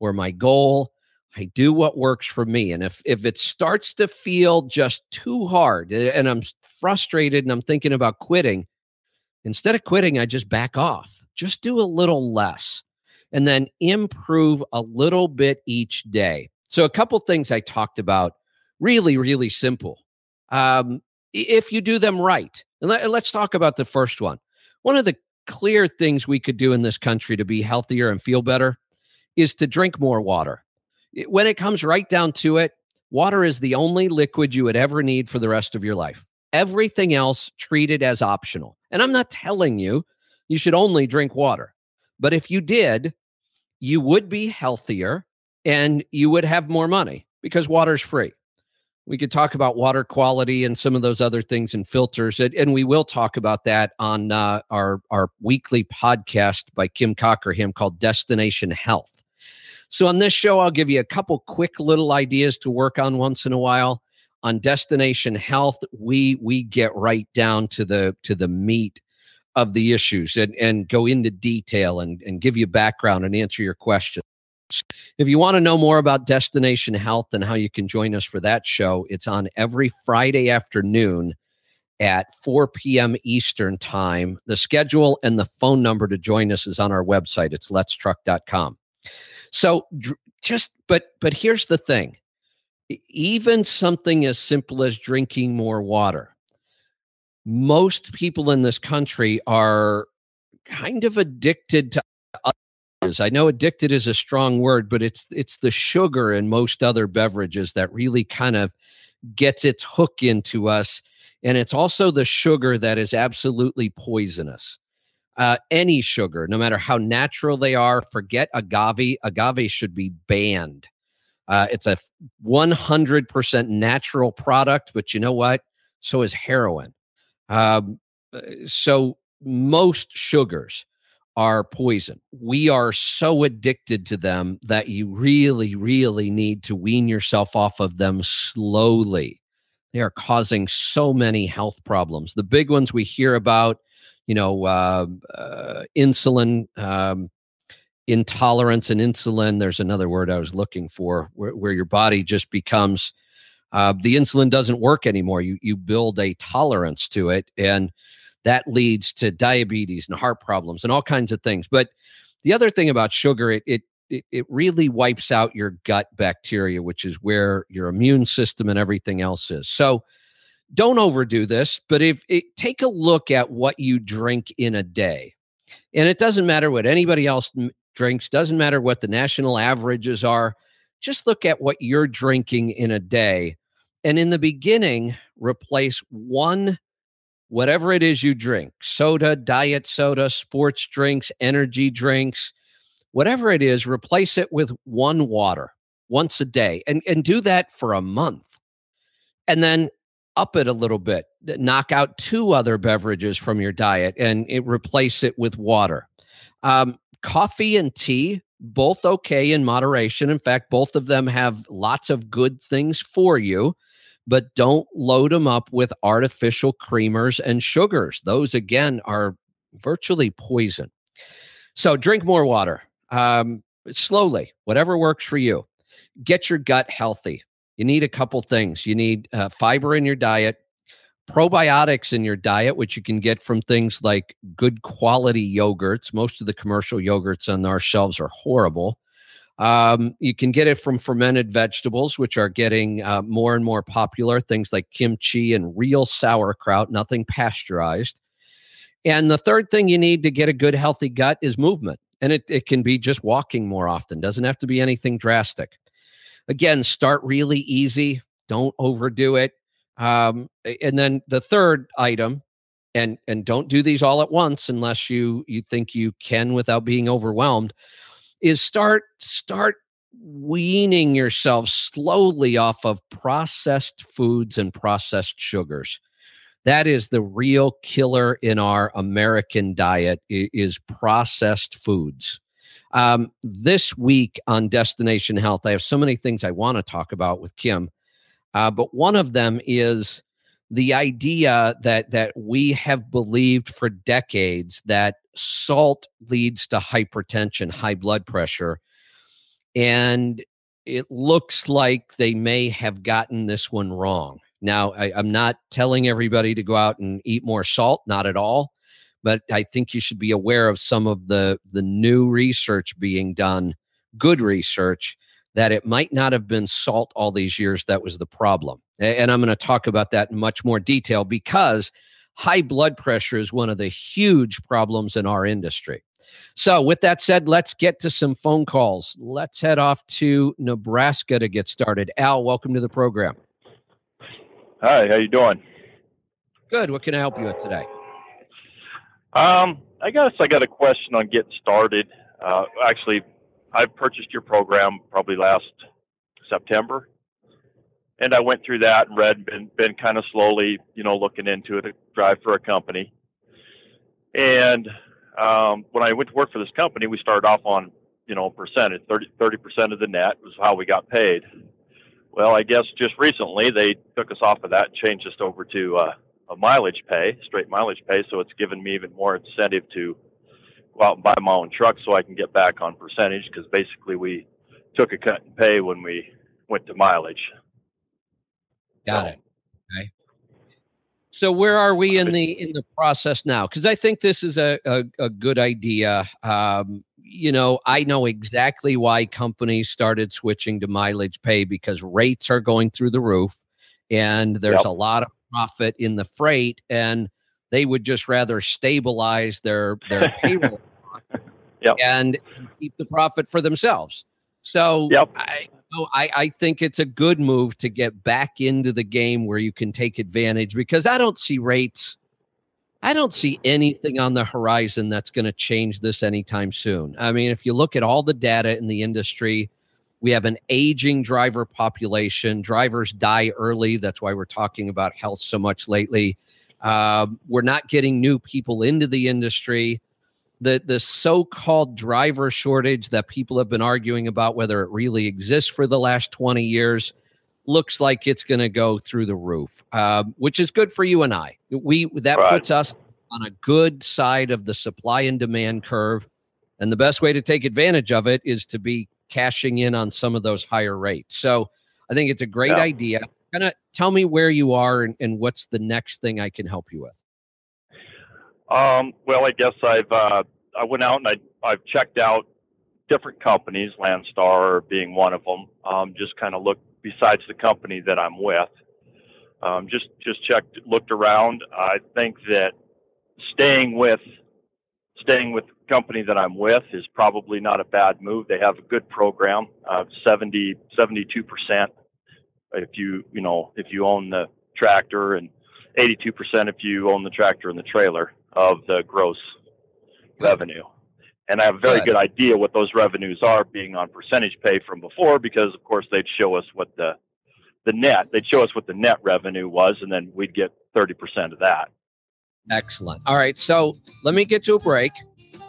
or my goal. I do what works for me. And if if it starts to feel just too hard and I'm frustrated and I'm thinking about quitting, Instead of quitting, I just back off. Just do a little less and then improve a little bit each day. So, a couple things I talked about, really, really simple. Um, if you do them right, and let, let's talk about the first one. One of the clear things we could do in this country to be healthier and feel better is to drink more water. When it comes right down to it, water is the only liquid you would ever need for the rest of your life. Everything else treated as optional. And I'm not telling you you should only drink water. But if you did, you would be healthier and you would have more money because water's free. We could talk about water quality and some of those other things and filters, and, we will talk about that on uh, our our weekly podcast by Kim Cockerham called Destination Health. So on this show, I'll give you a couple quick little ideas to work on once in a while. On destination health we we get right down to the to the meat of the issues and and go into detail and and give you background and answer your questions. If you want to know more about destination health and how you can join us for that show it's on every friday afternoon at 4 p.m eastern time. The schedule and the phone number to join us is on our website. It's letstruck.com so just but but here's the thing even something as simple as drinking more water. Most people in this country are kind of addicted to others. I know addicted is a strong word, but it's it's the sugar in most other beverages that really kind of gets its hook into us. And it's also the sugar that is absolutely poisonous. Uh, any sugar, no matter how natural they are, forget agave. Agave should be banned. Uh, it's a 100% natural product, but you know what? So is heroin. Um, uh, so most sugars are poison. We are so addicted to them that you really, really need to wean yourself off of them slowly. They are causing so many health problems. The big ones we hear about, you know, uh, uh, insulin, um, intolerance and insulin. There's another word I was looking for where, where your body just becomes uh, the insulin doesn't work anymore. You you build a tolerance to it, and that leads to diabetes and heart problems and all kinds of things. But the other thing about sugar, it it it, it really wipes out your gut bacteria, which is where your immune system and everything else is. So don't overdo this. But if it, take a look at what you drink in a day, and it doesn't matter what anybody else drinks, doesn't matter what the national averages are. Just look at what you're drinking in a day. And in the beginning, replace one, whatever it is you drink soda, diet soda, sports drinks, energy drinks, whatever it is, replace it with one water once a day and, and do that for a month. And then up it a little bit, knock out two other beverages from your diet and it, replace it with water. Um, coffee and tea both okay in moderation. In fact both of them have lots of good things for you but don't load them up with artificial creamers and sugars. Those again are virtually poison. So drink more water. Um, slowly whatever works for you. Get your gut healthy you need a couple things you need uh, fiber in your diet probiotics in your diet, which you can get from things like good quality yogurts. Most of the commercial yogurts on our shelves are horrible. Um, you can get it from fermented vegetables, which are getting uh, more and more popular. Things like kimchi and real sauerkraut, nothing pasteurized. And the third thing you need to get a good, healthy gut is movement. And it, it can be just walking more often, doesn't have to be anything drastic. Again, start really easy. Don't overdo it. Um, and then the third item, and and don't do these all at once unless you you think you can without being overwhelmed, is start start weaning yourself slowly off of processed foods and processed sugars that is the real killer in our american diet is processed foods um, this week on destination health i have so many things i want to talk about with kim uh, but one of them is the idea that that we have believed for decades that salt leads to hypertension high blood pressure and it looks like they may have gotten this one wrong. Now, I, am not telling everybody to go out and eat more salt, not at all. But I think you should be aware of some of the the new research being done, good research, that it might not have been salt all these years that was the problem. And I'm going to talk about that in much more detail because high blood pressure is one of the huge problems in our industry. So, with that said, let's get to some phone calls. Let's head off to Nebraska to get started. Al, welcome to the program. Hi, how you doing? Good. What can I help you with today? Um, I guess I got a question on getting started. Uh, actually, I purchased your program probably last September, and I went through that and read, been been kind of slowly, you know, looking into it. to drive for a company, and um, when I went to work for this company, we started off on, you know, percentage, 30, percent of the net was how we got paid. Well, I guess just recently they took us off of that and changed us over to uh, a mileage pay, straight mileage pay. So it's given me even more incentive to go out and buy my own truck so I can get back on percentage because basically we took a cut in pay when we went to mileage. Got so, it. Okay. So where are we in the in the process now? Because I think this is a a, a good idea. Um, you know, I know exactly why companies started switching to mileage pay because rates are going through the roof, and there's yep. a lot of profit in the freight, and they would just rather stabilize their their payroll yep. and keep the profit for themselves. So yep. I, know, I, I think it's a good move to get back into the game where you can take advantage because I don't see rates. I don't see anything on the horizon that's going to change this anytime soon. I mean, if you look at all the data in the industry, we have an aging driver population. Drivers die early. That's why we're talking about health so much lately. Uh, we're not getting new people into the industry the the so-called driver shortage that people have been arguing about whether it really exists for the last 20 years looks like it's going to go through the roof uh, which is good for you and i we that right. puts us on a good side of the supply and demand curve and the best way to take advantage of it is to be cashing in on some of those higher rates so i think it's a great yeah. idea kind of tell me where you are and, and what's the next thing i can help you with um, well, I guess I've uh, I went out and I I've checked out different companies, Landstar being one of them. Um, just kind of looked besides the company that I'm with. Um, just just checked, looked around. I think that staying with staying with company that I'm with is probably not a bad move. They have a good program, uh, 70 72 percent if you you know if you own the tractor and 82 percent if you own the tractor and the trailer of the gross good. revenue. And I have a very good. good idea what those revenues are being on percentage pay from before because of course they'd show us what the the net they'd show us what the net revenue was and then we'd get 30% of that. Excellent. All right, so let me get to a break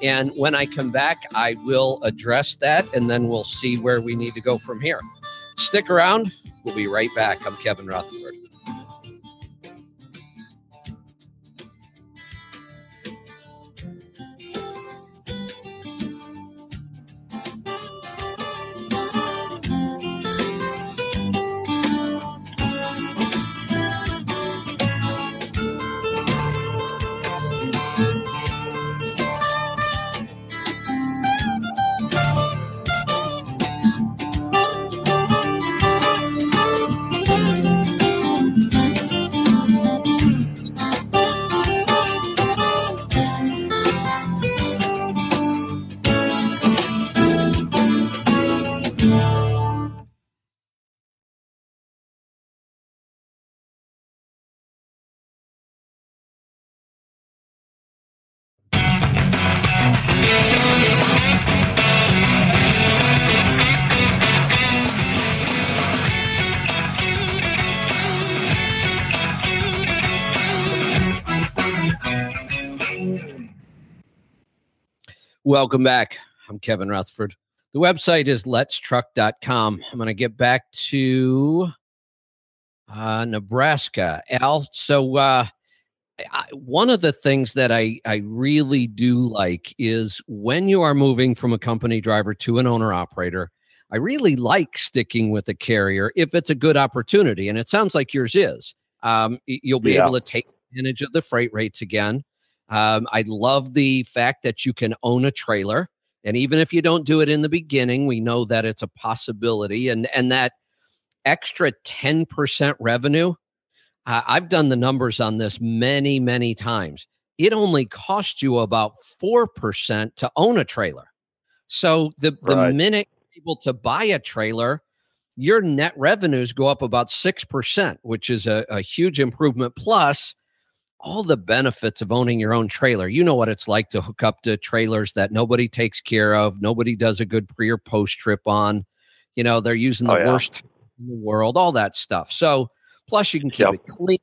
and when I come back I will address that and then we'll see where we need to go from here. Stick around. We'll be right back. I'm Kevin Rutherford. Welcome back. I'm Kevin Rutherford. The website is letstruck.com. I'm going to get back to uh, Nebraska. Al, so uh, I, one of the things that I, I really do like is when you are moving from a company driver to an owner operator, I really like sticking with a carrier if it's a good opportunity. And it sounds like yours is. Um, you'll be Yeah. able to take advantage of the freight rates again. Um, I love the fact that you can own a trailer. And even if you don't do it in the beginning, we know that it's a possibility. And, and that extra 10% revenue, uh, I've done the numbers on this many, many times. It only costs you about 4% to own a trailer. So the, the minute you're able to buy a trailer, your net revenues go up about 6%, which is a, a huge improvement. Plus, all the benefits of owning your own trailer. You know what it's like to hook up to trailers that nobody takes care of, nobody does a good pre or post trip on. You know, they're using the Oh, yeah. worst in the world, all that stuff. So, plus you can keep Yep. it clean.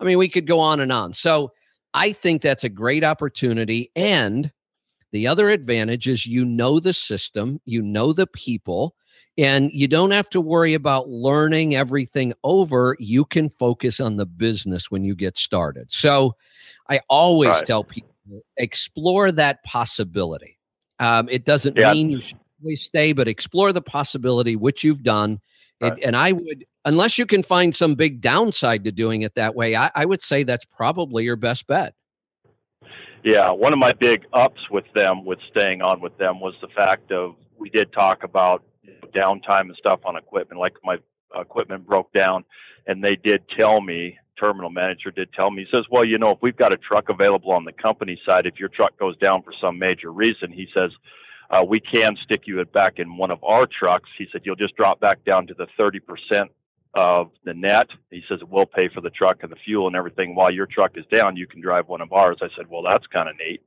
I mean, we could go on and on. So, I think that's a great opportunity. And the other advantage is you know the system, you know the people, and you don't have to worry about learning everything over. You can focus on the business when you get started. So I always Right. tell people explore that possibility. Um, it doesn't Yeah. mean you should always stay, but explore the possibility, which you've done. And- Right. and I would, unless you can find some big downside to doing it that way, I, I would say that's probably your best bet. Yeah, one of my big ups with them, with staying on with them, was the fact of we did talk about downtime and stuff on equipment. Like my equipment broke down, and they did tell me, terminal manager did tell me, he says, "Well, you know, if we've got a truck available on the company side, if your truck goes down for some major reason, he says." Uh, we can stick you back in one of our trucks. He said you'll just drop back down to the 30% of the net. He says we'll pay for the truck and the fuel and everything while your truck is down. You can drive one of ours. I said, well, that's kind of neat.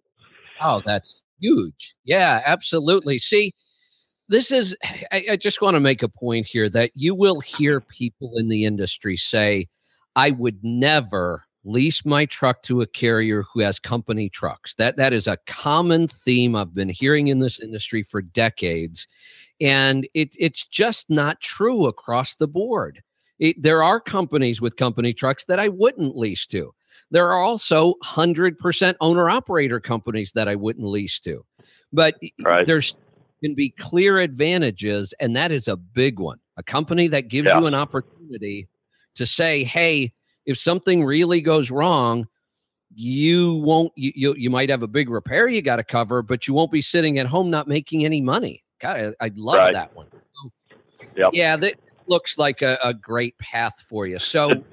Oh, that's huge. Yeah, absolutely. See, this is, I, I just want to make a point here that you will hear people in the industry say, I would never lease my truck to a carrier who has company trucks. That that is a common theme I've been hearing in this industry for decades. And it, it's just not true across the board. It, there are companies with company trucks that I wouldn't lease to. There are also 100% owner operator companies that I wouldn't lease to. But Right. there's can be clear advantages, and that is a big one. A company that gives Yeah. you an opportunity to say, hey, if something really goes wrong, you won't you you, you might have a big repair you got to cover, but you won't be sitting at home not making any money. God, I, I love Right. that one. So, Yep. Yeah, that looks like a, a great path for you. So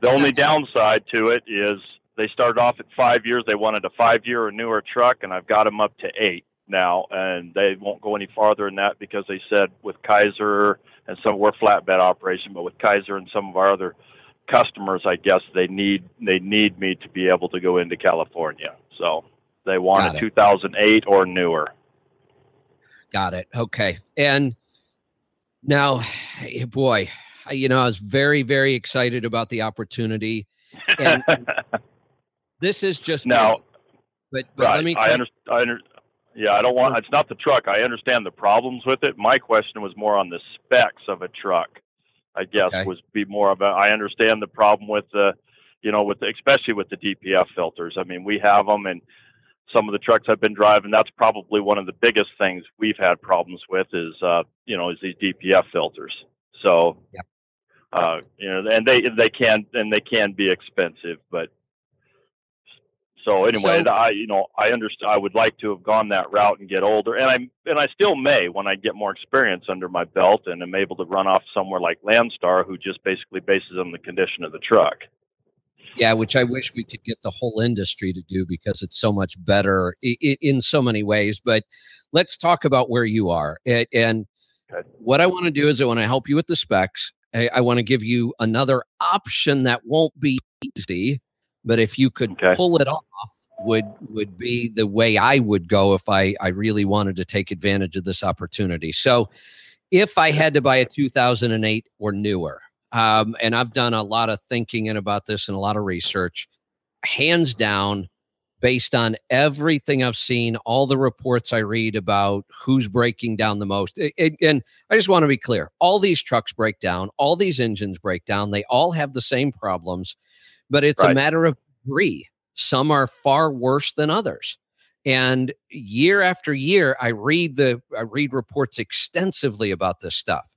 The only downside to it is they started off at five years. They wanted a five year or newer truck, and I've got them up to eight now, and they won't go any farther than that because they said with Kaiser and some we're flatbed operation, but with Kaiser and some of our other customers, I guess they need they need me to be able to go into California. So they want a it. 2008 or newer. Got it. Okay. And now, boy, you know, I was very, very excited about the opportunity. And this is just Now- but, but right. let me I understand. I under, yeah, I don't want. It's not the truck. I understand the problems with it. My question was more on the specs of a truck. I guess Okay. was be more about. I understand the problem with the, you know, with the, especially with the DPF filters. I mean, we have them, and some of the trucks I've been driving. That's probably one of the biggest things we've had problems with is, uh, you know, is these DPF filters. So, Yep. uh, you know, and they they can and they can be expensive, but so anyway, So- I you know I understand. I would like to have gone that route and get older, and I and I still may when I get more experience under my belt and am able to run off somewhere like Landstar, who just basically bases on the condition of the truck. Yeah, which I wish we could get the whole industry to do because it's so much better in so many ways. But let's talk about where you are. And what I want to do is I want to help you with the specs. I, I want to give you another option that won't be easy, but if you could Okay. pull it off, would would be the way I would go if I I really wanted to take advantage of this opportunity. So, if I had to buy a 2008 or newer, um, and I've done a lot of thinking and about this and a lot of research. Hands down, based on everything I've seen, all the reports I read about who's breaking down the most. It, it, and I just want to be clear all these trucks break down, all these engines break down, they all have the same problems, but it's Right. a matter of degree. Some are far worse than others. And year after year, I read the I read reports extensively about this stuff.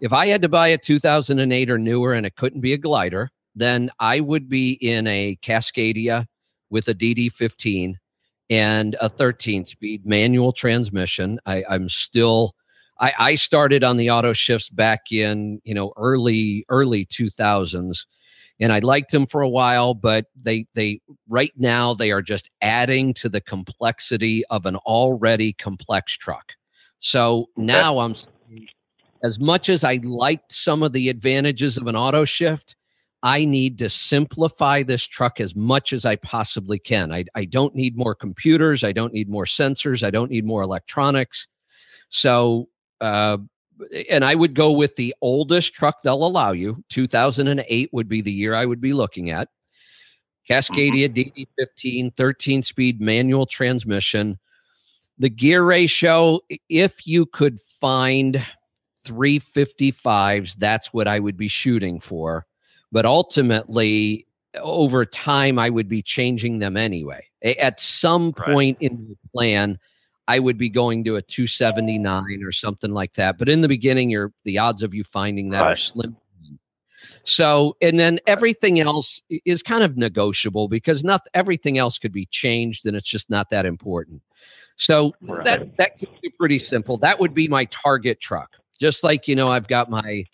If I had to buy a 2008 or newer and it couldn't be a glider, then I would be in a Cascadia with a DD15 and a 13 speed manual transmission. I, I'm still I, I started on the auto shifts back in you know early early 2000s and I liked them for a while, but they they right now they are just adding to the complexity of an already complex truck. So now I'm as much as I liked some of the advantages of an auto shift, I need to simplify this truck as much as I possibly can. I, I don't need more computers. I don't need more sensors. I don't need more electronics. So, uh, and I would go with the oldest truck they'll allow you. 2008 would be the year I would be looking at. Mm-hmm. Cascadia DD15, 13 speed manual transmission. The gear ratio, if you could find 355s, that's what I would be shooting for. But ultimately, over time, I would be changing them anyway. At some Right. point in the plan, I would be going to a 279 or something like that. But in the beginning, you're the odds of you finding that are slim. So, and then everything else is kind of negotiable because not everything else could be changed, and it's just not that important. So Right. that that could be pretty simple. That would be my target truck. Just like you know, I've got my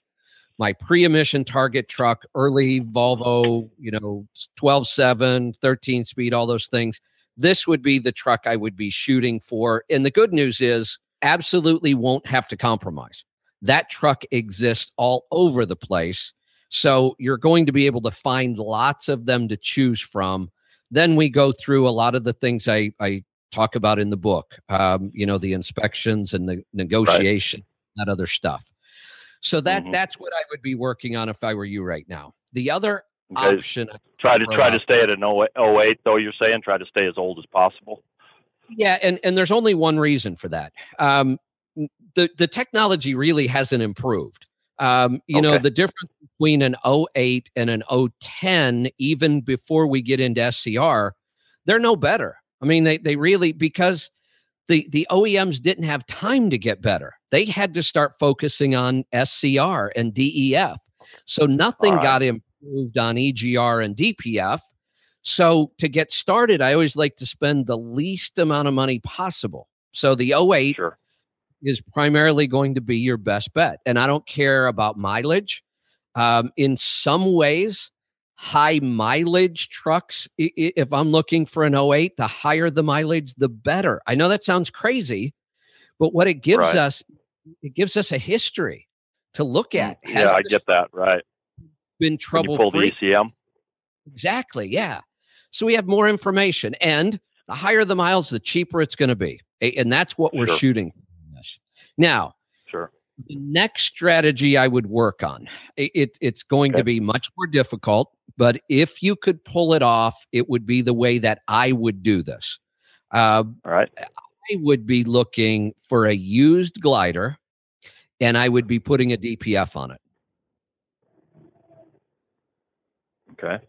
my pre-emission target truck, early Volvo, you know, 12.7, 13 speed, all those things. This would be the truck I would be shooting for. And the good news is absolutely won't have to compromise. That truck exists all over the place. So you're going to be able to find lots of them to choose from. Then we go through a lot of the things I, I talk about in the book, um, you know, the inspections and the negotiation, that other stuff. So that Mhm. that's what I would be working on if I were you right now. The other Okay. option, Try to try to stay at an 08, though. You're saying try to stay as old as possible. yeah, and and there's only one reason for that. Um, the the technology really hasn't improved. Um, you know, the difference between an 08 and an 010, even before we get into SCR, they're no better. I mean, they they really because the the OEMs didn't have time to get better. They had to start focusing on SCR and DEF. So nothing Right. got improved on EGR and DPF. So to get started, I always like to spend the least amount of money possible. So the 08 Sure. is primarily going to be your best bet. And I don't care about mileage. Um, in some ways, high mileage trucks, if I'm looking for an 08, the higher the mileage, the better. I know that sounds crazy, but what it gives Right. us, it gives us a history to look at. Has Yeah, I get that. Right. Been trouble pull the free? ECM. Exactly. Yeah. So we have more information, and the higher the miles, the cheaper it's going to be, and that's what we're Sure. shooting. for in this. Now, Sure. the next strategy I would work on, it, it's going to be much more difficult, but if you could pull it off, it would be the way that I would do this. Uh, All right. I would be looking for a used glider, and I would be putting a DPF on it. Okay.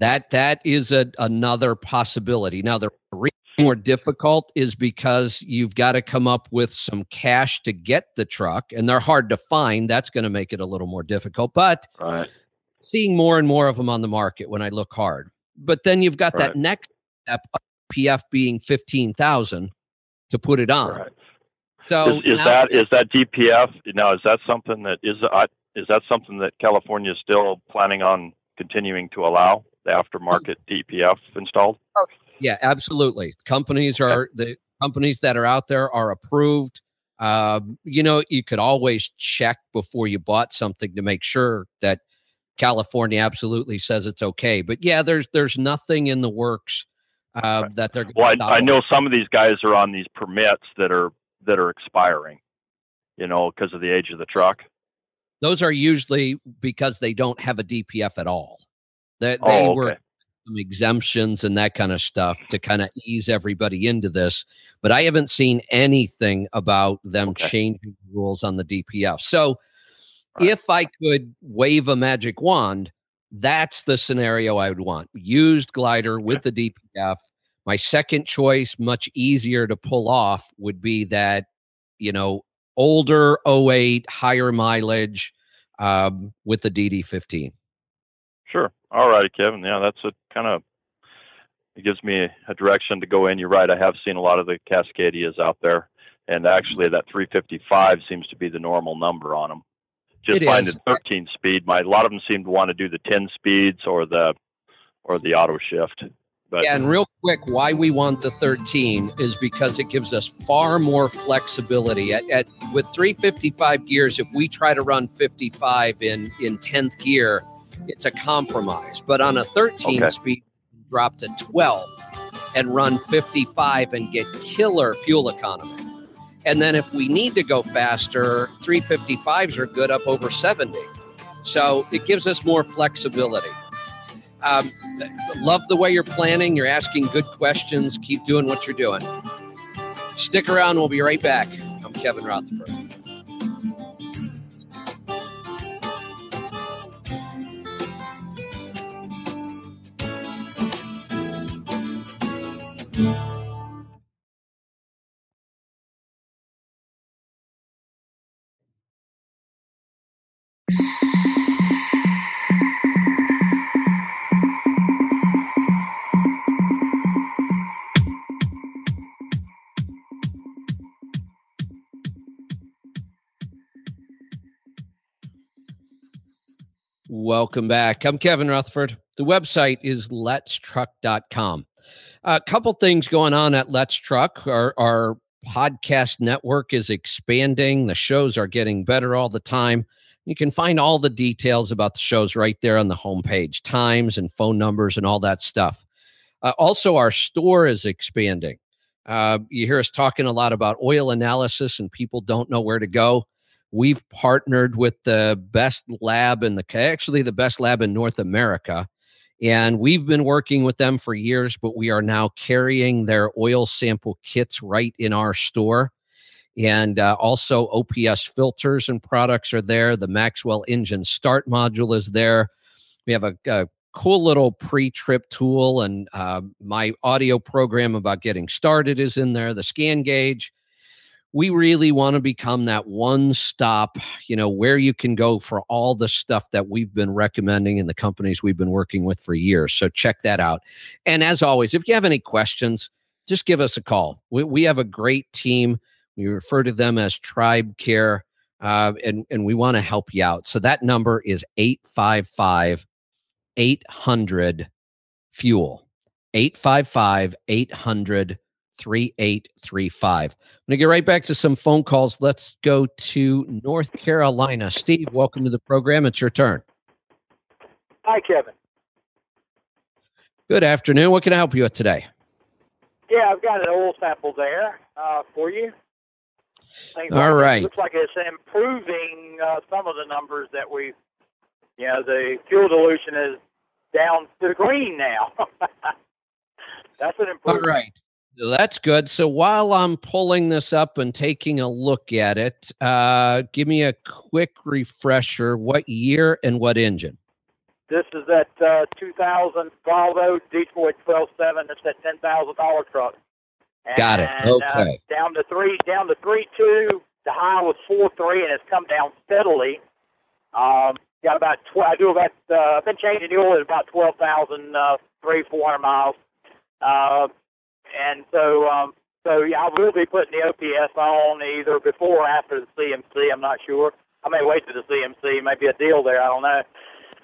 That that is a, another possibility. Now the reason more difficult is because you've got to come up with some cash to get the truck, and they're hard to find. That's going to make it a little more difficult. But Right. seeing more and more of them on the market when I look hard. But then you've got that next step, of PF being fifteen thousand to put it on. Right. So is, is now- that is that DPF now? Is that something that is uh, is that something that California is still planning on continuing to allow the aftermarket DPF installed? Yeah, absolutely. Companies are the companies that are out there are approved. Um, you know, you could always check before you bought something to make sure that California absolutely says it's okay. But yeah, there's there's nothing in the works uh, that they're. Well, I, I know some of these guys are on these permits that are that are expiring. You know, because of the age of the truck. Those are usually because they don't have a DPF at all. They, they Oh, were okay. some exemptions and that kind of stuff to kind of ease everybody into this. But I haven't seen anything about them Okay. changing rules on the DPF. So Right. if I could wave a magic wand, that's the scenario I would want. Used glider with the DPF. My second choice, much easier to pull off, would be that, you know, older 08, higher mileage um, with the DD15. Sure. All righty, Kevin. Yeah, that's a kind of it gives me a direction to go in. You're right. I have seen a lot of the Cascadias out there, and actually, that 355 seems to be the normal number on them. Just It find is. it 13 speed. My a lot of them seem to want to do the 10 speeds or the or the auto shift. But Yeah, and real quick, why we want the 13 is because it gives us far more flexibility. At, at with 355 gears, if we try to run 55 in in 10th gear, it's a compromise. But on a 13 Okay. speed, drop to 12 and run 55 and get killer fuel economy. And then if we need to go faster, 355s are good up over 70. So it gives us more flexibility. Um, love the way you're planning. You're asking good questions. Keep doing what you're doing. Stick around. We'll be right back. I'm Kevin Rutherford. Back. I'm Kevin Rutherford. The website is letstruck.com. A couple things going on at Let's Truck. Our, our podcast network is expanding. The shows are getting better all the time. You can find all the details about the shows right there on the homepage, times and phone numbers and all that stuff. Uh, also, our store is expanding. Uh, you hear us talking a lot about oil analysis, and people don't know where to go. We've partnered with the best lab in the actually the best lab in North America. And we've been working with them for years, but we are now carrying their oil sample kits right in our store. And uh, also, OPS filters and products are there. The Maxwell engine start module is there. We have a, a cool little pre trip tool, and uh, my audio program about getting started is in there. The ScanGauge we really want to become that one stop, you know, where you can go for all the stuff that we've been recommending and the companies we've been working with for years. So check that out. And as always, if you have any questions, just give us a call. We, we have a great team. We refer to them as Tribe Care, uh, and, and we want to help you out. So that number is 855 800 Fuel. 855 800 3835. I'm going to get right back to some phone calls. Let's go to North Carolina. Steve, welcome to the program. It's your turn. Hi, Kevin. Good afternoon. What can I help you with today? Yeah, I've got an oil sample there uh, for you. Things All like- right. Looks like it's improving uh, some of the numbers that we, you know, the fuel dilution is down to the green now. That's an improvement. right. That's good. So while I'm pulling this up and taking a look at it, uh, give me a quick refresher. What year and what engine? This is that uh, 2000 Volvo Detroit 127. It's that $10,000 truck. Got it. And, uh, Okay. down to three, down to three two. The high was four three, and it's come down steadily. Um, got about tw- I do about. Uh, I've been changing the oil at about twelve thousand uh, three four hundred miles. Uh, and so, um, so yeah, I will be putting the OPS on either before or after the CMC. I'm not sure. I may wait to the CMC. Maybe a deal there. I don't know.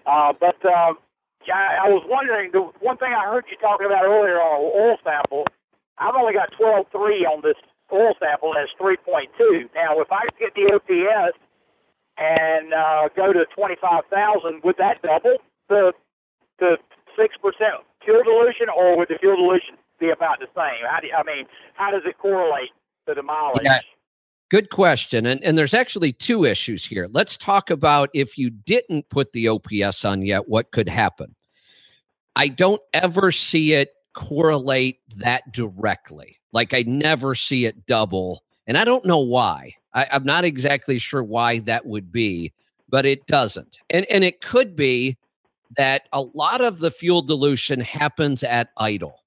Uh, but um, yeah, I was wondering. The one thing I heard you talking about earlier on oil sample. I've only got 12.3 on this oil sample, it's 3.2. Now, if I get the OPS and uh, go to 25,000, would that double the the six percent fuel dilution, or would the fuel dilution be about the same? How do you, I mean, how does it correlate to the mileage? Yeah. Good question. And, and there's actually two issues here. Let's talk about if you didn't put the OPS on yet, what could happen. I don't ever see it correlate that directly. Like I never see it double. And I don't know why. I, I'm not exactly sure why that would be, but it doesn't. And and it could be that a lot of the fuel dilution happens at idle.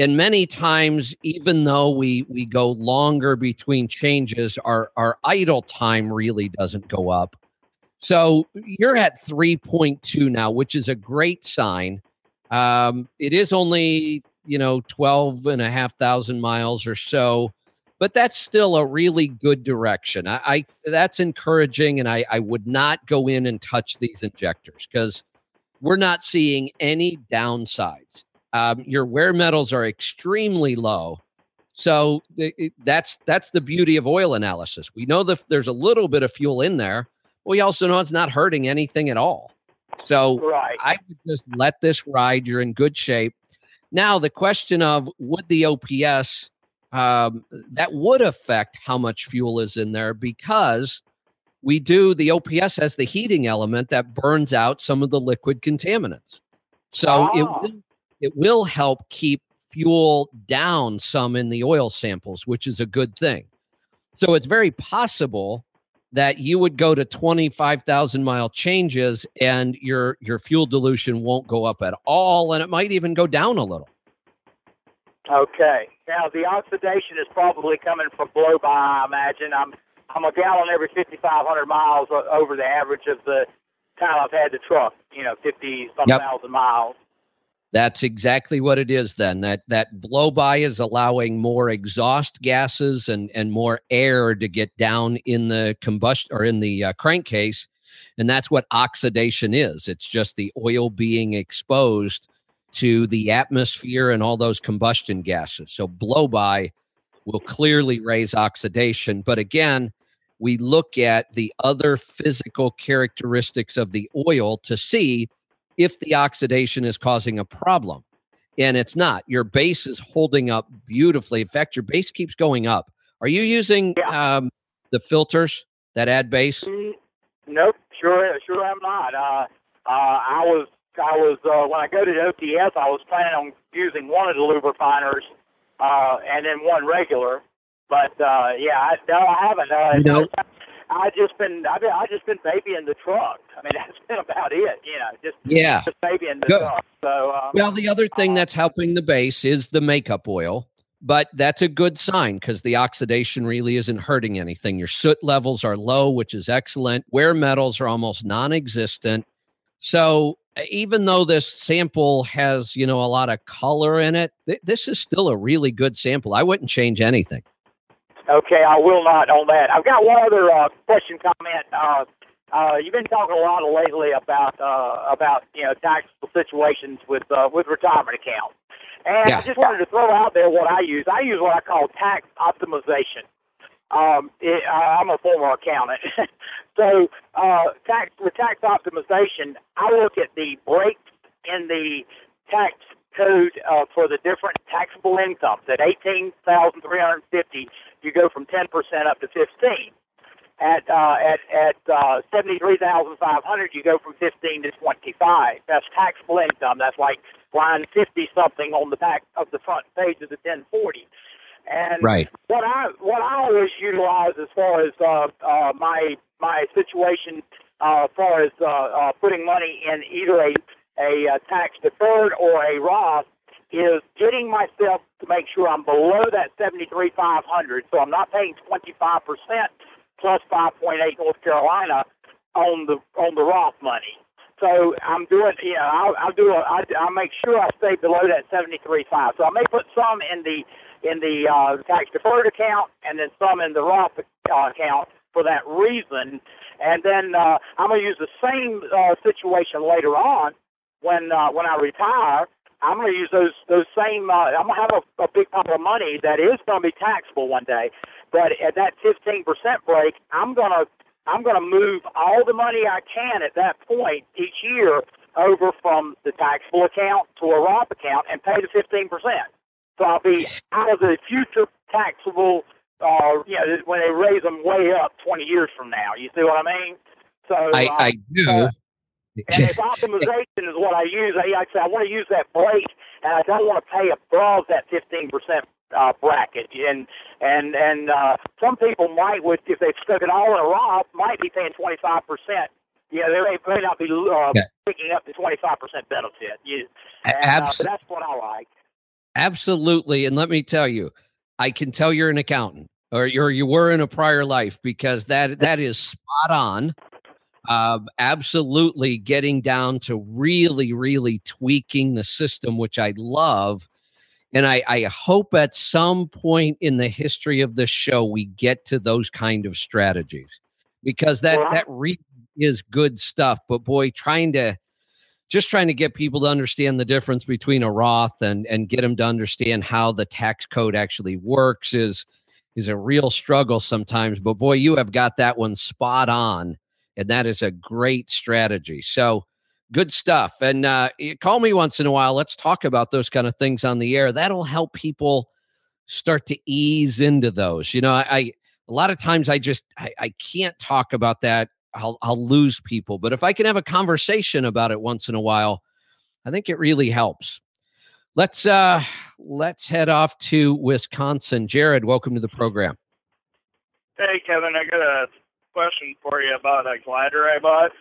And many times, even though we we go longer between changes, our our idle time really doesn't go up. So you're at 3.2 now, which is a great sign. Um, it is only, you know, 12 and a half thousand miles or so, but that's still a really good direction. I, I that's encouraging, and I, I would not go in and touch these injectors because we're not seeing any downsides. Um, your wear metals are extremely low. So it, that's that's the beauty of oil analysis. We know that there's a little bit of fuel in there. We also know it's not hurting anything at all. So right. I would just let this ride. You're in good shape. Now the question of would the OPS um, that would affect how much fuel is in there because we do the OPS has the heating element that burns out some of the liquid contaminants. So it Ah. will, it will help keep fuel down some in the oil samples, which is a good thing. So it's very possible that you would go to 25,000 mile changes and your your fuel dilution won't go up at all and it might even go down a little. Okay. Now the oxidation is probably coming from blow by. I imagine I'm I'm a gallon every 5,500 miles over the average of the time I've had the truck. You know, 50 some Yep. thousand miles. That's exactly what it is then. That that blow by is allowing more exhaust gases and and more air to get down in the combustion or in the uh, crankcase and that's what oxidation is. It's just the oil being exposed to the atmosphere and all those combustion gases. So blow by will clearly raise oxidation, but again, we look at the other physical characteristics of the oil to see if the oxidation is causing a problem. And it's not. Your base is holding up beautifully. In fact, your base keeps going up. Are you using um, the filters that add base? Mm, Nope, sure, sure I'm not. Uh, uh, I was, I was uh, when I go to the OPS, I was planning on using one of the lube refiners, uh, and then one regular. But uh, yeah, I, no, I haven't. Uh, I just been, I've been, I just been babying the truck. I mean, that's been about it. You know, just Yeah. just babying the Good. truck. So um, Well, the other thing that's helping the base is the makeup oil, but that's a good sign because the oxidation really isn't hurting anything. Your soot levels are low, which is excellent. Wear metals are almost non existent. So uh, even though this sample has, you know, a lot of color in it, th- this is still a really good sample. I wouldn't change anything. Okay, I will not on that. I've got one other uh, question comment. Uh, uh, you've been talking a lot lately about uh, about you know taxable situations with uh, with retirement accounts, and Yeah. I just wanted to throw out there what I use. I use what I call tax optimization. Um, it, uh, I'm a former accountant, so uh, tax with tax optimization, I look at the breaks in the tax code uh, for the different taxable incomes. At eighteen thousand three hundred fifty, you go from ten percent up to fifteen. At uh, at at uh, seventy three thousand five hundred, you go from fifteen to twenty five. That's taxable income. That's like line fifty something on the back of the front page of the ten forty. And Right. what I what I always utilize as far as uh, uh, my my situation uh, as far as uh, uh, putting money in either a a uh, tax deferred or a Roth is getting myself to make sure I'm below that seventy three five hundred, so I'm not paying twenty five percent plus five point eight North Carolina on the on the Roth money. So I'm doing, know, I'll, I'll do a, I, I make sure I stay below that seventy three five. So I may put some in the in the uh, tax deferred account and then some in the Roth uh, account for that reason. And then uh, I'm going to use the same uh, situation later on when uh, when I retire. I'm going to use those those same. Uh, I'm going to have a, a big pile of money that is going to be taxable one day. But at that 15% break, I'm going to I'm going to move all the money I can at that point each year over from the taxable account to a Roth account and pay the 15%. So I'll be out of the future taxable, uh, you know, when they raise them way up 20 years from now. You see what I mean? So I, uh, I do. uh, And if optimization is what I use, I, I say I want to use that brake, and I don't want to pay above that 15% uh, bracket. And and and uh, some people might, with if they stuck it all in a Roth, might be paying 25%. Yeah, they may, may not be uh, yeah. picking up the 25% benefit. You, and, Abs- uh, that's what I like. Absolutely. And let me tell you, I can tell you're an accountant or you're, you were in a prior life because that that is spot on. Uh, absolutely getting down to really, really tweaking the system, which I love. And I, I hope at some point in the history of this show we get to those kind of strategies because that that really is good stuff. But boy, trying to just trying to get people to understand the difference between a Roth and and get them to understand how the tax code actually works is is a real struggle sometimes. But boy, you have got that one spot on, and that is a great strategy. So good stuff. And uh, call me once in a while. Let's talk about those kind of things on the air. That'll help people start to ease into those. You know, I, I a lot of times I just I, I can't talk about that I'll I'll lose people. But if I can have a conversation about it once in a while, I think it really helps. Let's uh let's head off to Wisconsin. Jared, welcome to the program. Hey Kevin, I got a question for you about a glider I bought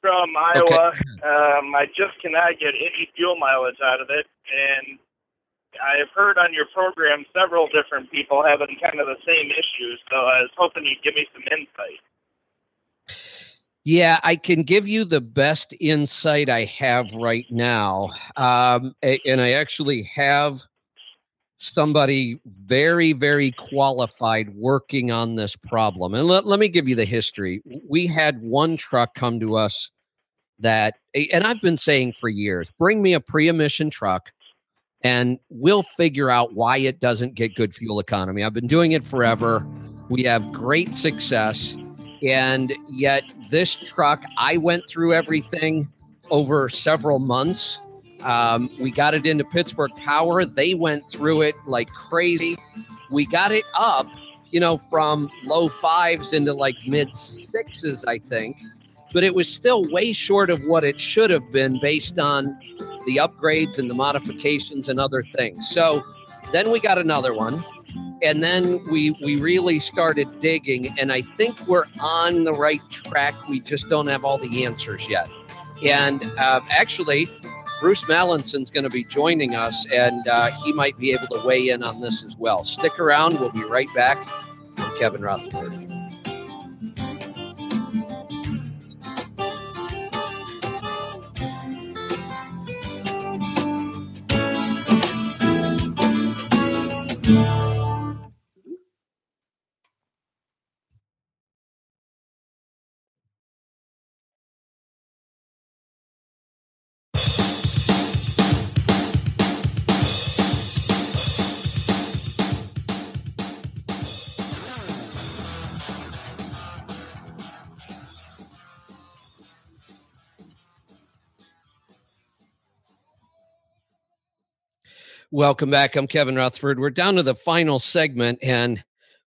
from Iowa. Okay. Um, I just cannot get any fuel mileage out of it, and I've heard on your program several different people having kind of the same issues, so I was hoping you'd give me some insight. Yeah, I can give you the best insight I have right now. Um, and I actually have somebody very, very qualified working on this problem. And let, let me give you the history. We had one truck come to us that, and I've been saying for years bring me a pre emission truck and we'll figure out why it doesn't get good fuel economy. I've been doing it forever. We have great success. And yet, this truck, I went through everything over several months. Um, we got it into Pittsburgh Power. They went through it like crazy. We got it up, you know, from low fives into like mid sixes, I think. But it was still way short of what it should have been based on the upgrades and the modifications and other things. So then we got another one. And then we we really started digging, and I think we're on the right track. We just don't have all the answers yet. And uh, actually, Bruce Mallinson's going to be joining us, and uh, he might be able to weigh in on this as well. Stick around; we'll be right back. Kevin Rutherford. Welcome back. I'm Kevin Rutherford. We're down to the final segment, and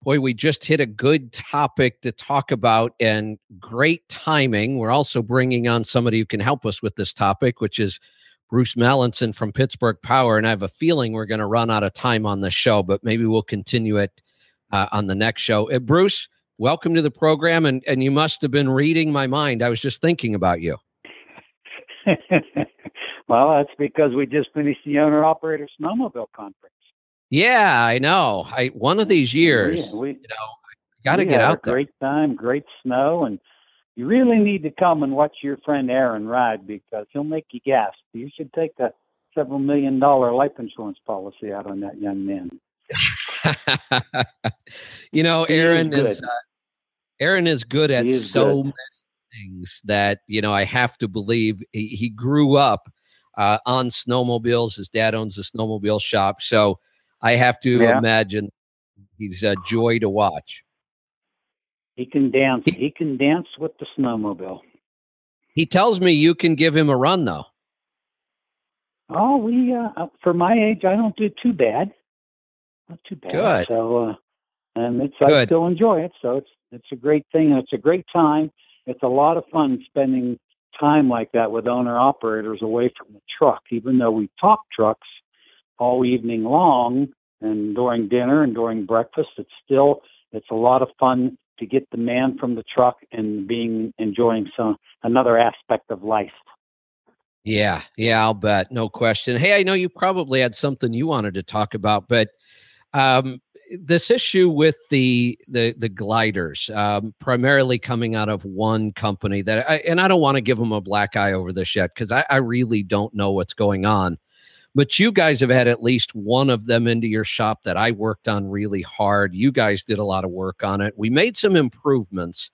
boy, we just hit a good topic to talk about and great timing. We're also bringing on somebody who can help us with this topic, which is Bruce Mallinson from Pittsburgh Power. And I have a feeling we're going to run out of time on the show, but maybe we'll continue it uh, on the next show. Uh, Bruce, welcome to the program. And, and you must have been reading my mind. I was just thinking about you. Well, that's because we just finished the owner operator snowmobile conference. Yeah, I know. I one of these years, yeah, we, you know, got to get out there. Great time, great snow, and you really need to come and watch your friend Aaron ride because he'll make you gasp. You should take a several million dollar life insurance policy out on that young man. you know, Aaron is, is uh, Aaron is good at is so good. many things that you know I have to believe he, he grew up uh, on snowmobiles. His dad owns a snowmobile shop, so I have to yeah. imagine he's a joy to watch. He can dance. He, he can dance with the snowmobile. He tells me you can give him a run though. Oh, we uh, for my age, I don't do too bad. Not too bad. Good. So, uh, and it's Good. I still enjoy it. So it's it's a great thing. It's a great time. it's a lot of fun spending time like that with owner operators away from the truck. Even though we talk trucks all evening long and during dinner and during breakfast, it's still it's a lot of fun to get the man from the truck and being enjoying some another aspect of life. Yeah, yeah, I'll bet, no question. Hey, I know you probably had something you wanted to talk about, but um, this issue with the the the gliders, um, primarily coming out of one company that, I, and I don't want to give them a black eye over this yet because I, I really don't know what's going on. But you guys have had at least one of them into your shop that I worked on really hard. You guys did a lot of work on it. We made some improvements,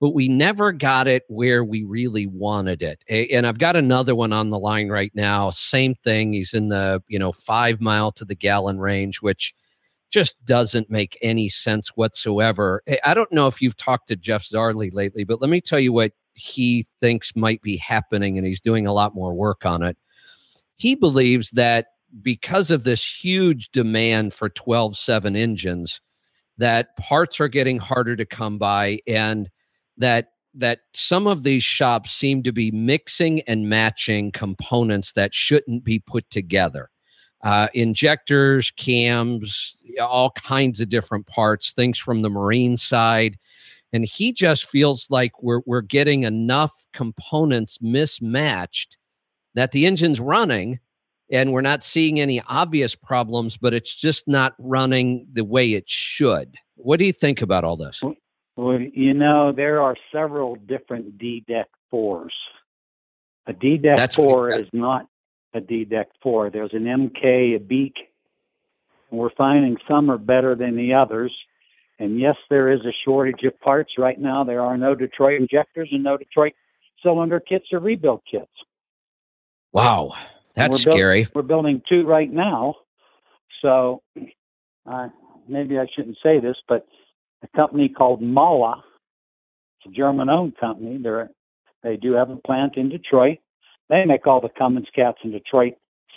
but we never got it where we really wanted it. And I've got another one on the line right now. Same thing. He's in the, you know, five mile to the gallon range, which just doesn't make any sense whatsoever. I don't know if you've talked to Jeff Zarley lately, but let me tell you what he thinks might be happening, and he's doing a lot more work on it. He believes that because of this huge demand for 12.7 engines, that parts are getting harder to come by, and that that some of these shops seem to be mixing and matching components that shouldn't be put together uh, injectors, cams, all kinds of different parts, things from the marine side. And he just feels like we're, we're getting enough components mismatched that the engine's running and we're not seeing any obvious problems, but it's just not running the way it should. What do you think about all this? Well, you know, there are several different DDEC fours. A DDEC four is not a DDEC four. There's an MK, a Beak. And we're finding some are better than the others. And yes, there is a shortage of parts right now. There are no Detroit injectors and no Detroit cylinder kits or rebuild kits. Wow, that's we're scary. we're building two right now. So uh, maybe I shouldn't say this, but a company called Mahle, it's a German-owned company. They're they do have a plant in Detroit. They make all the Cummins cats in Detroit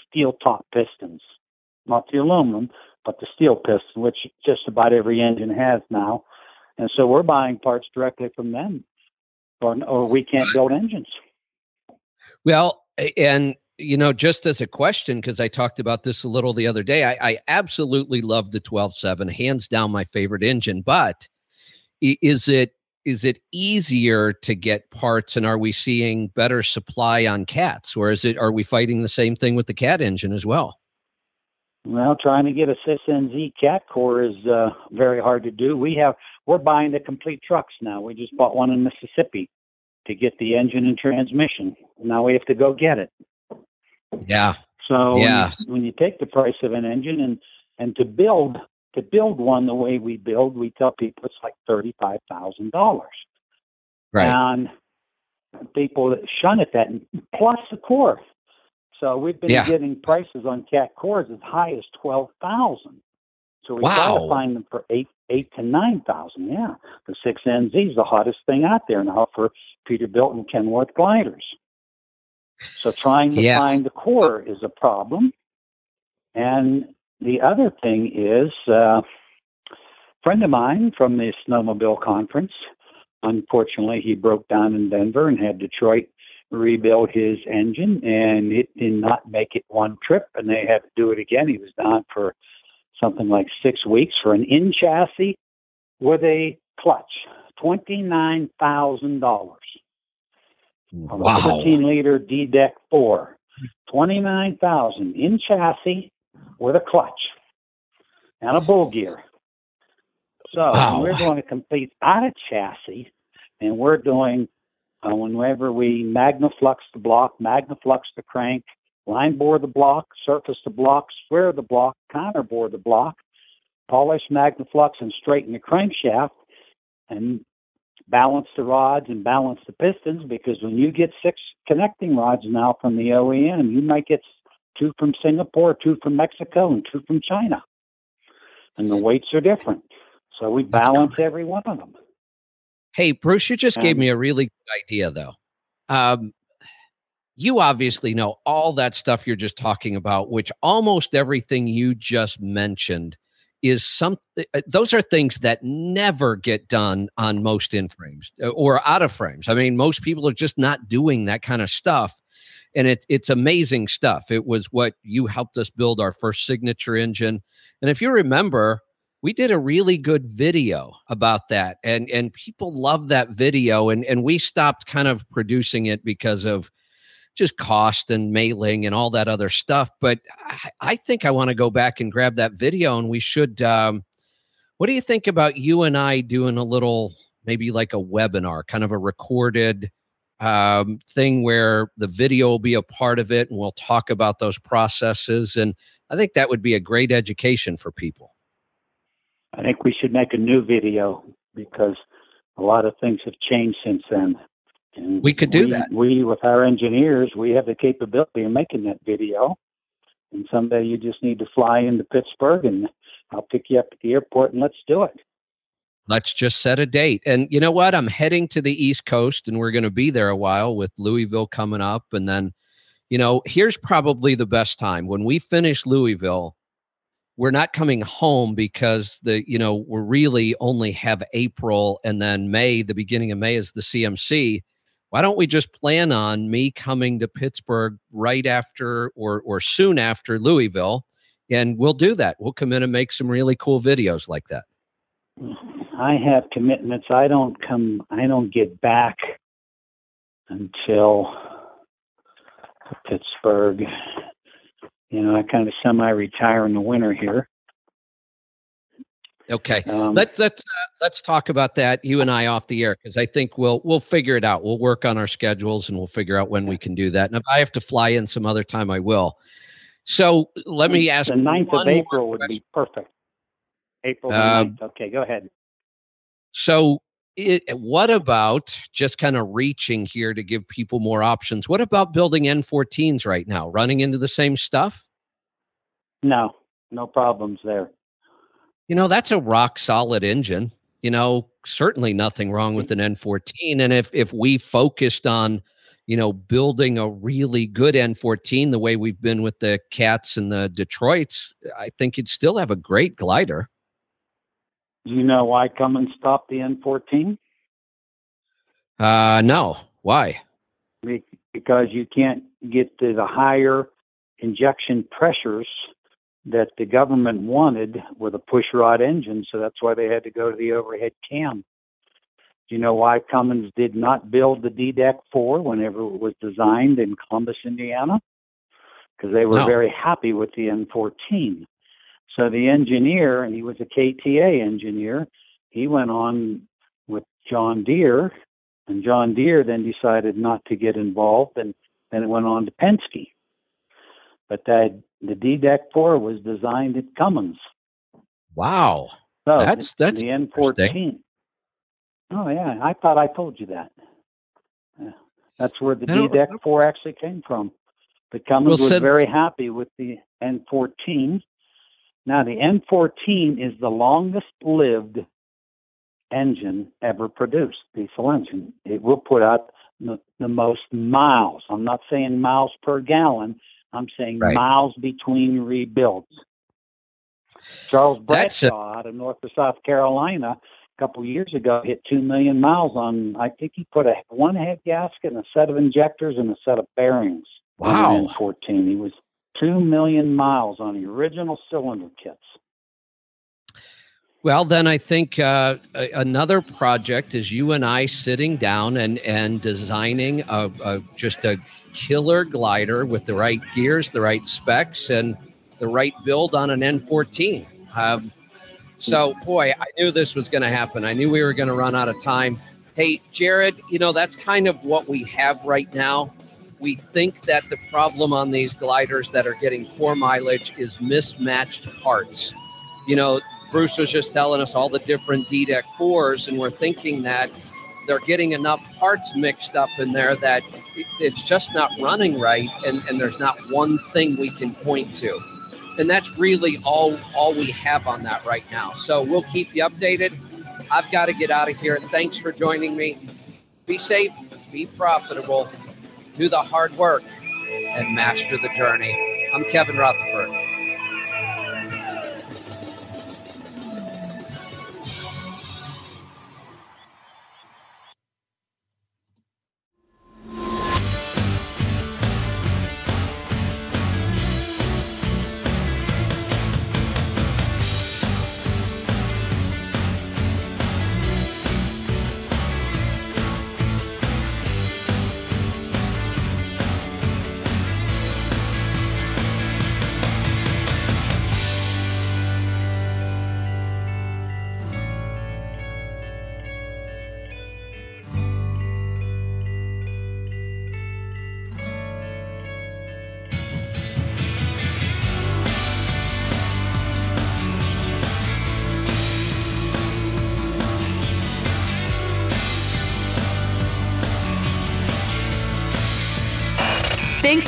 steel top pistons, not the aluminum, but the steel piston, which just about every engine has now. And so we're buying parts directly from them, or, or we can't build engines. Well, and you know, just as a question, because I talked about this a little the other day, I, I absolutely love the 12.7, hands down my favorite engine. But is it is it easier to get parts and are we seeing better supply on cats or is it are we fighting the same thing with the cat engine as well? Well trying to get a SysNZ cat core is uh, very hard to do. We have we're buying the complete trucks now. We just bought one in mississippi to get the engine and transmission. Now we have to go get it. Yeah. So yeah. when, when you take the price of an engine and and to build to build one the way we build, we tell people it's like thirty-five thousand dollars. Right. And people shun at that, plus the core. So we've been Yeah. getting prices on cat cores as high as twelve thousand. So we try Wow. to find them for eight, eight to nine thousand. Yeah, the six NZ is the hottest thing out there now for Peterbilt and Kenworth gliders. So trying to Yeah. find the core is a problem. And the other thing is, uh, a friend of mine from the snowmobile conference, unfortunately, he broke down in Denver and had Detroit rebuild his engine, and it did not make it one trip, and they had to do it again. He was down for something like six weeks for an in chassis with a clutch, twenty nine thousand dollars. A wow 13 liter DDEC four, 29,000 in chassis with a clutch and a bull gear. So Wow. we're going to complete out of chassis and we're doing, uh, whenever we magnaflux the block, magnaflux the crank, line bore the block, surface the block, square the block, counter bore the block, polish magnaflux and straighten the crankshaft and balance the rods and balance the pistons because when you get six connecting rods now from the OEM, you might get two from Singapore, two from Mexico, and two from China. And the weights are different. So we balance every one of them. Hey, Bruce, you just gave Um, me a really good idea, though. Um, you obviously know all that stuff you're just talking about, which almost everything you just mentioned is something uh, those are things that never get done on most in frames uh, or out of frames i mean most people are just not doing that kind of stuff and it, it's amazing stuff it was what you helped us build our first signature engine and if you remember we did a really good video about that and and people love that video and and we stopped kind of producing it because of just cost and mailing and all that other stuff. But I, I think I want to go back and grab that video, and we should. Um, what do you think about you and I doing a little, maybe like a webinar, kind of a recorded um, thing where the video will be a part of it, and we'll talk about those processes. And I think that would be a great education for people. I think we should make a new video because a lot of things have changed since then. And we could do we, that. We, with our engineers, we have the capability of making that video. And someday you just need to fly into Pittsburgh and I'll pick you up at the airport and let's do it. Let's just set a date. And you know what? I'm heading to the East Coast and we're going to be there a while with Louisville coming up. And then, you know, here's probably the best time. When we finish Louisville, we're not coming home because the, you know, we really only have April and then May, the beginning of May is the CMC why don't we just plan on me coming to Pittsburgh right after or or soon after Louisville and we'll do that. We'll come in and make some really cool videos like that. Mm-hmm. I have commitments. I don't come I don't get back until Pittsburgh. You know, I kind of semi retire in the winter here. Okay, um, let's let's uh, let's talk about that you and I off the air because I think we'll we'll figure it out. We'll work on our schedules and we'll figure out when we can do that. And if I have to fly in some other time, I will. So let me ask. The 9th of April would be perfect. April uh, 9th. Okay, go ahead. So, it, what about just kind of reaching here to give people more options? What about building N14s right now? Running into the same stuff? No, no problems there you know, that's a rock solid engine. You know, certainly nothing wrong with an N14. And if if we focused on, you know, building a really good N14 the way we've been with the Cats and the Detroits, I think you'd still have a great glider. Do you know why Cummins stopped the N14? Uh, no. Why? Because you can't get to the higher injection pressures that the government wanted with a pushrod engine, so that's why they had to go to the overhead cam. Do you know why Cummins did not build the DDEC 4 whenever it was designed in Columbus, Indiana? Because they were no. very happy with the N14. So the engineer, and he was a KTA engineer, he went on with John Deere, and John Deere then decided not to get involved, and then it went on to Penske. But that the DDEC 4 was designed at Cummins. Wow. So that's that's the N14. Oh yeah, I thought I told you that. Yeah. That's where the DDEC 4 actually came from. But Cummins well, was very happy with the N14. Now the N14 is the longest lived engine ever produced, diesel engine. It will put out the, the most miles. I'm not saying miles per gallon, I'm saying right. miles between rebuilds. Charles Bradshaw out of North or South Carolina a couple years ago hit two million miles on. I think he put a one head gasket, and a set of injectors, and a set of bearings. Wow. 14. He was two million miles on the original cylinder kits. Well, then I think uh, another project is you and I sitting down and and designing a, a, just a killer glider with the right gears, the right specs, and the right build on an N14. Um, so, boy, I knew this was going to happen. I knew we were going to run out of time. Hey, Jared, you know that's kind of what we have right now. We think that the problem on these gliders that are getting poor mileage is mismatched parts. You know, Bruce was just telling us all the different DDEC 4s, and we're thinking that they're getting enough parts mixed up in there that it's just not running right, and, and there's not one thing we can point to. And that's really all all we have on that right now. So we'll keep you updated. I've got to get out of here. Thanks for joining me. Be safe, be profitable, do the hard work, and master the journey. I'm Kevin Rutherford.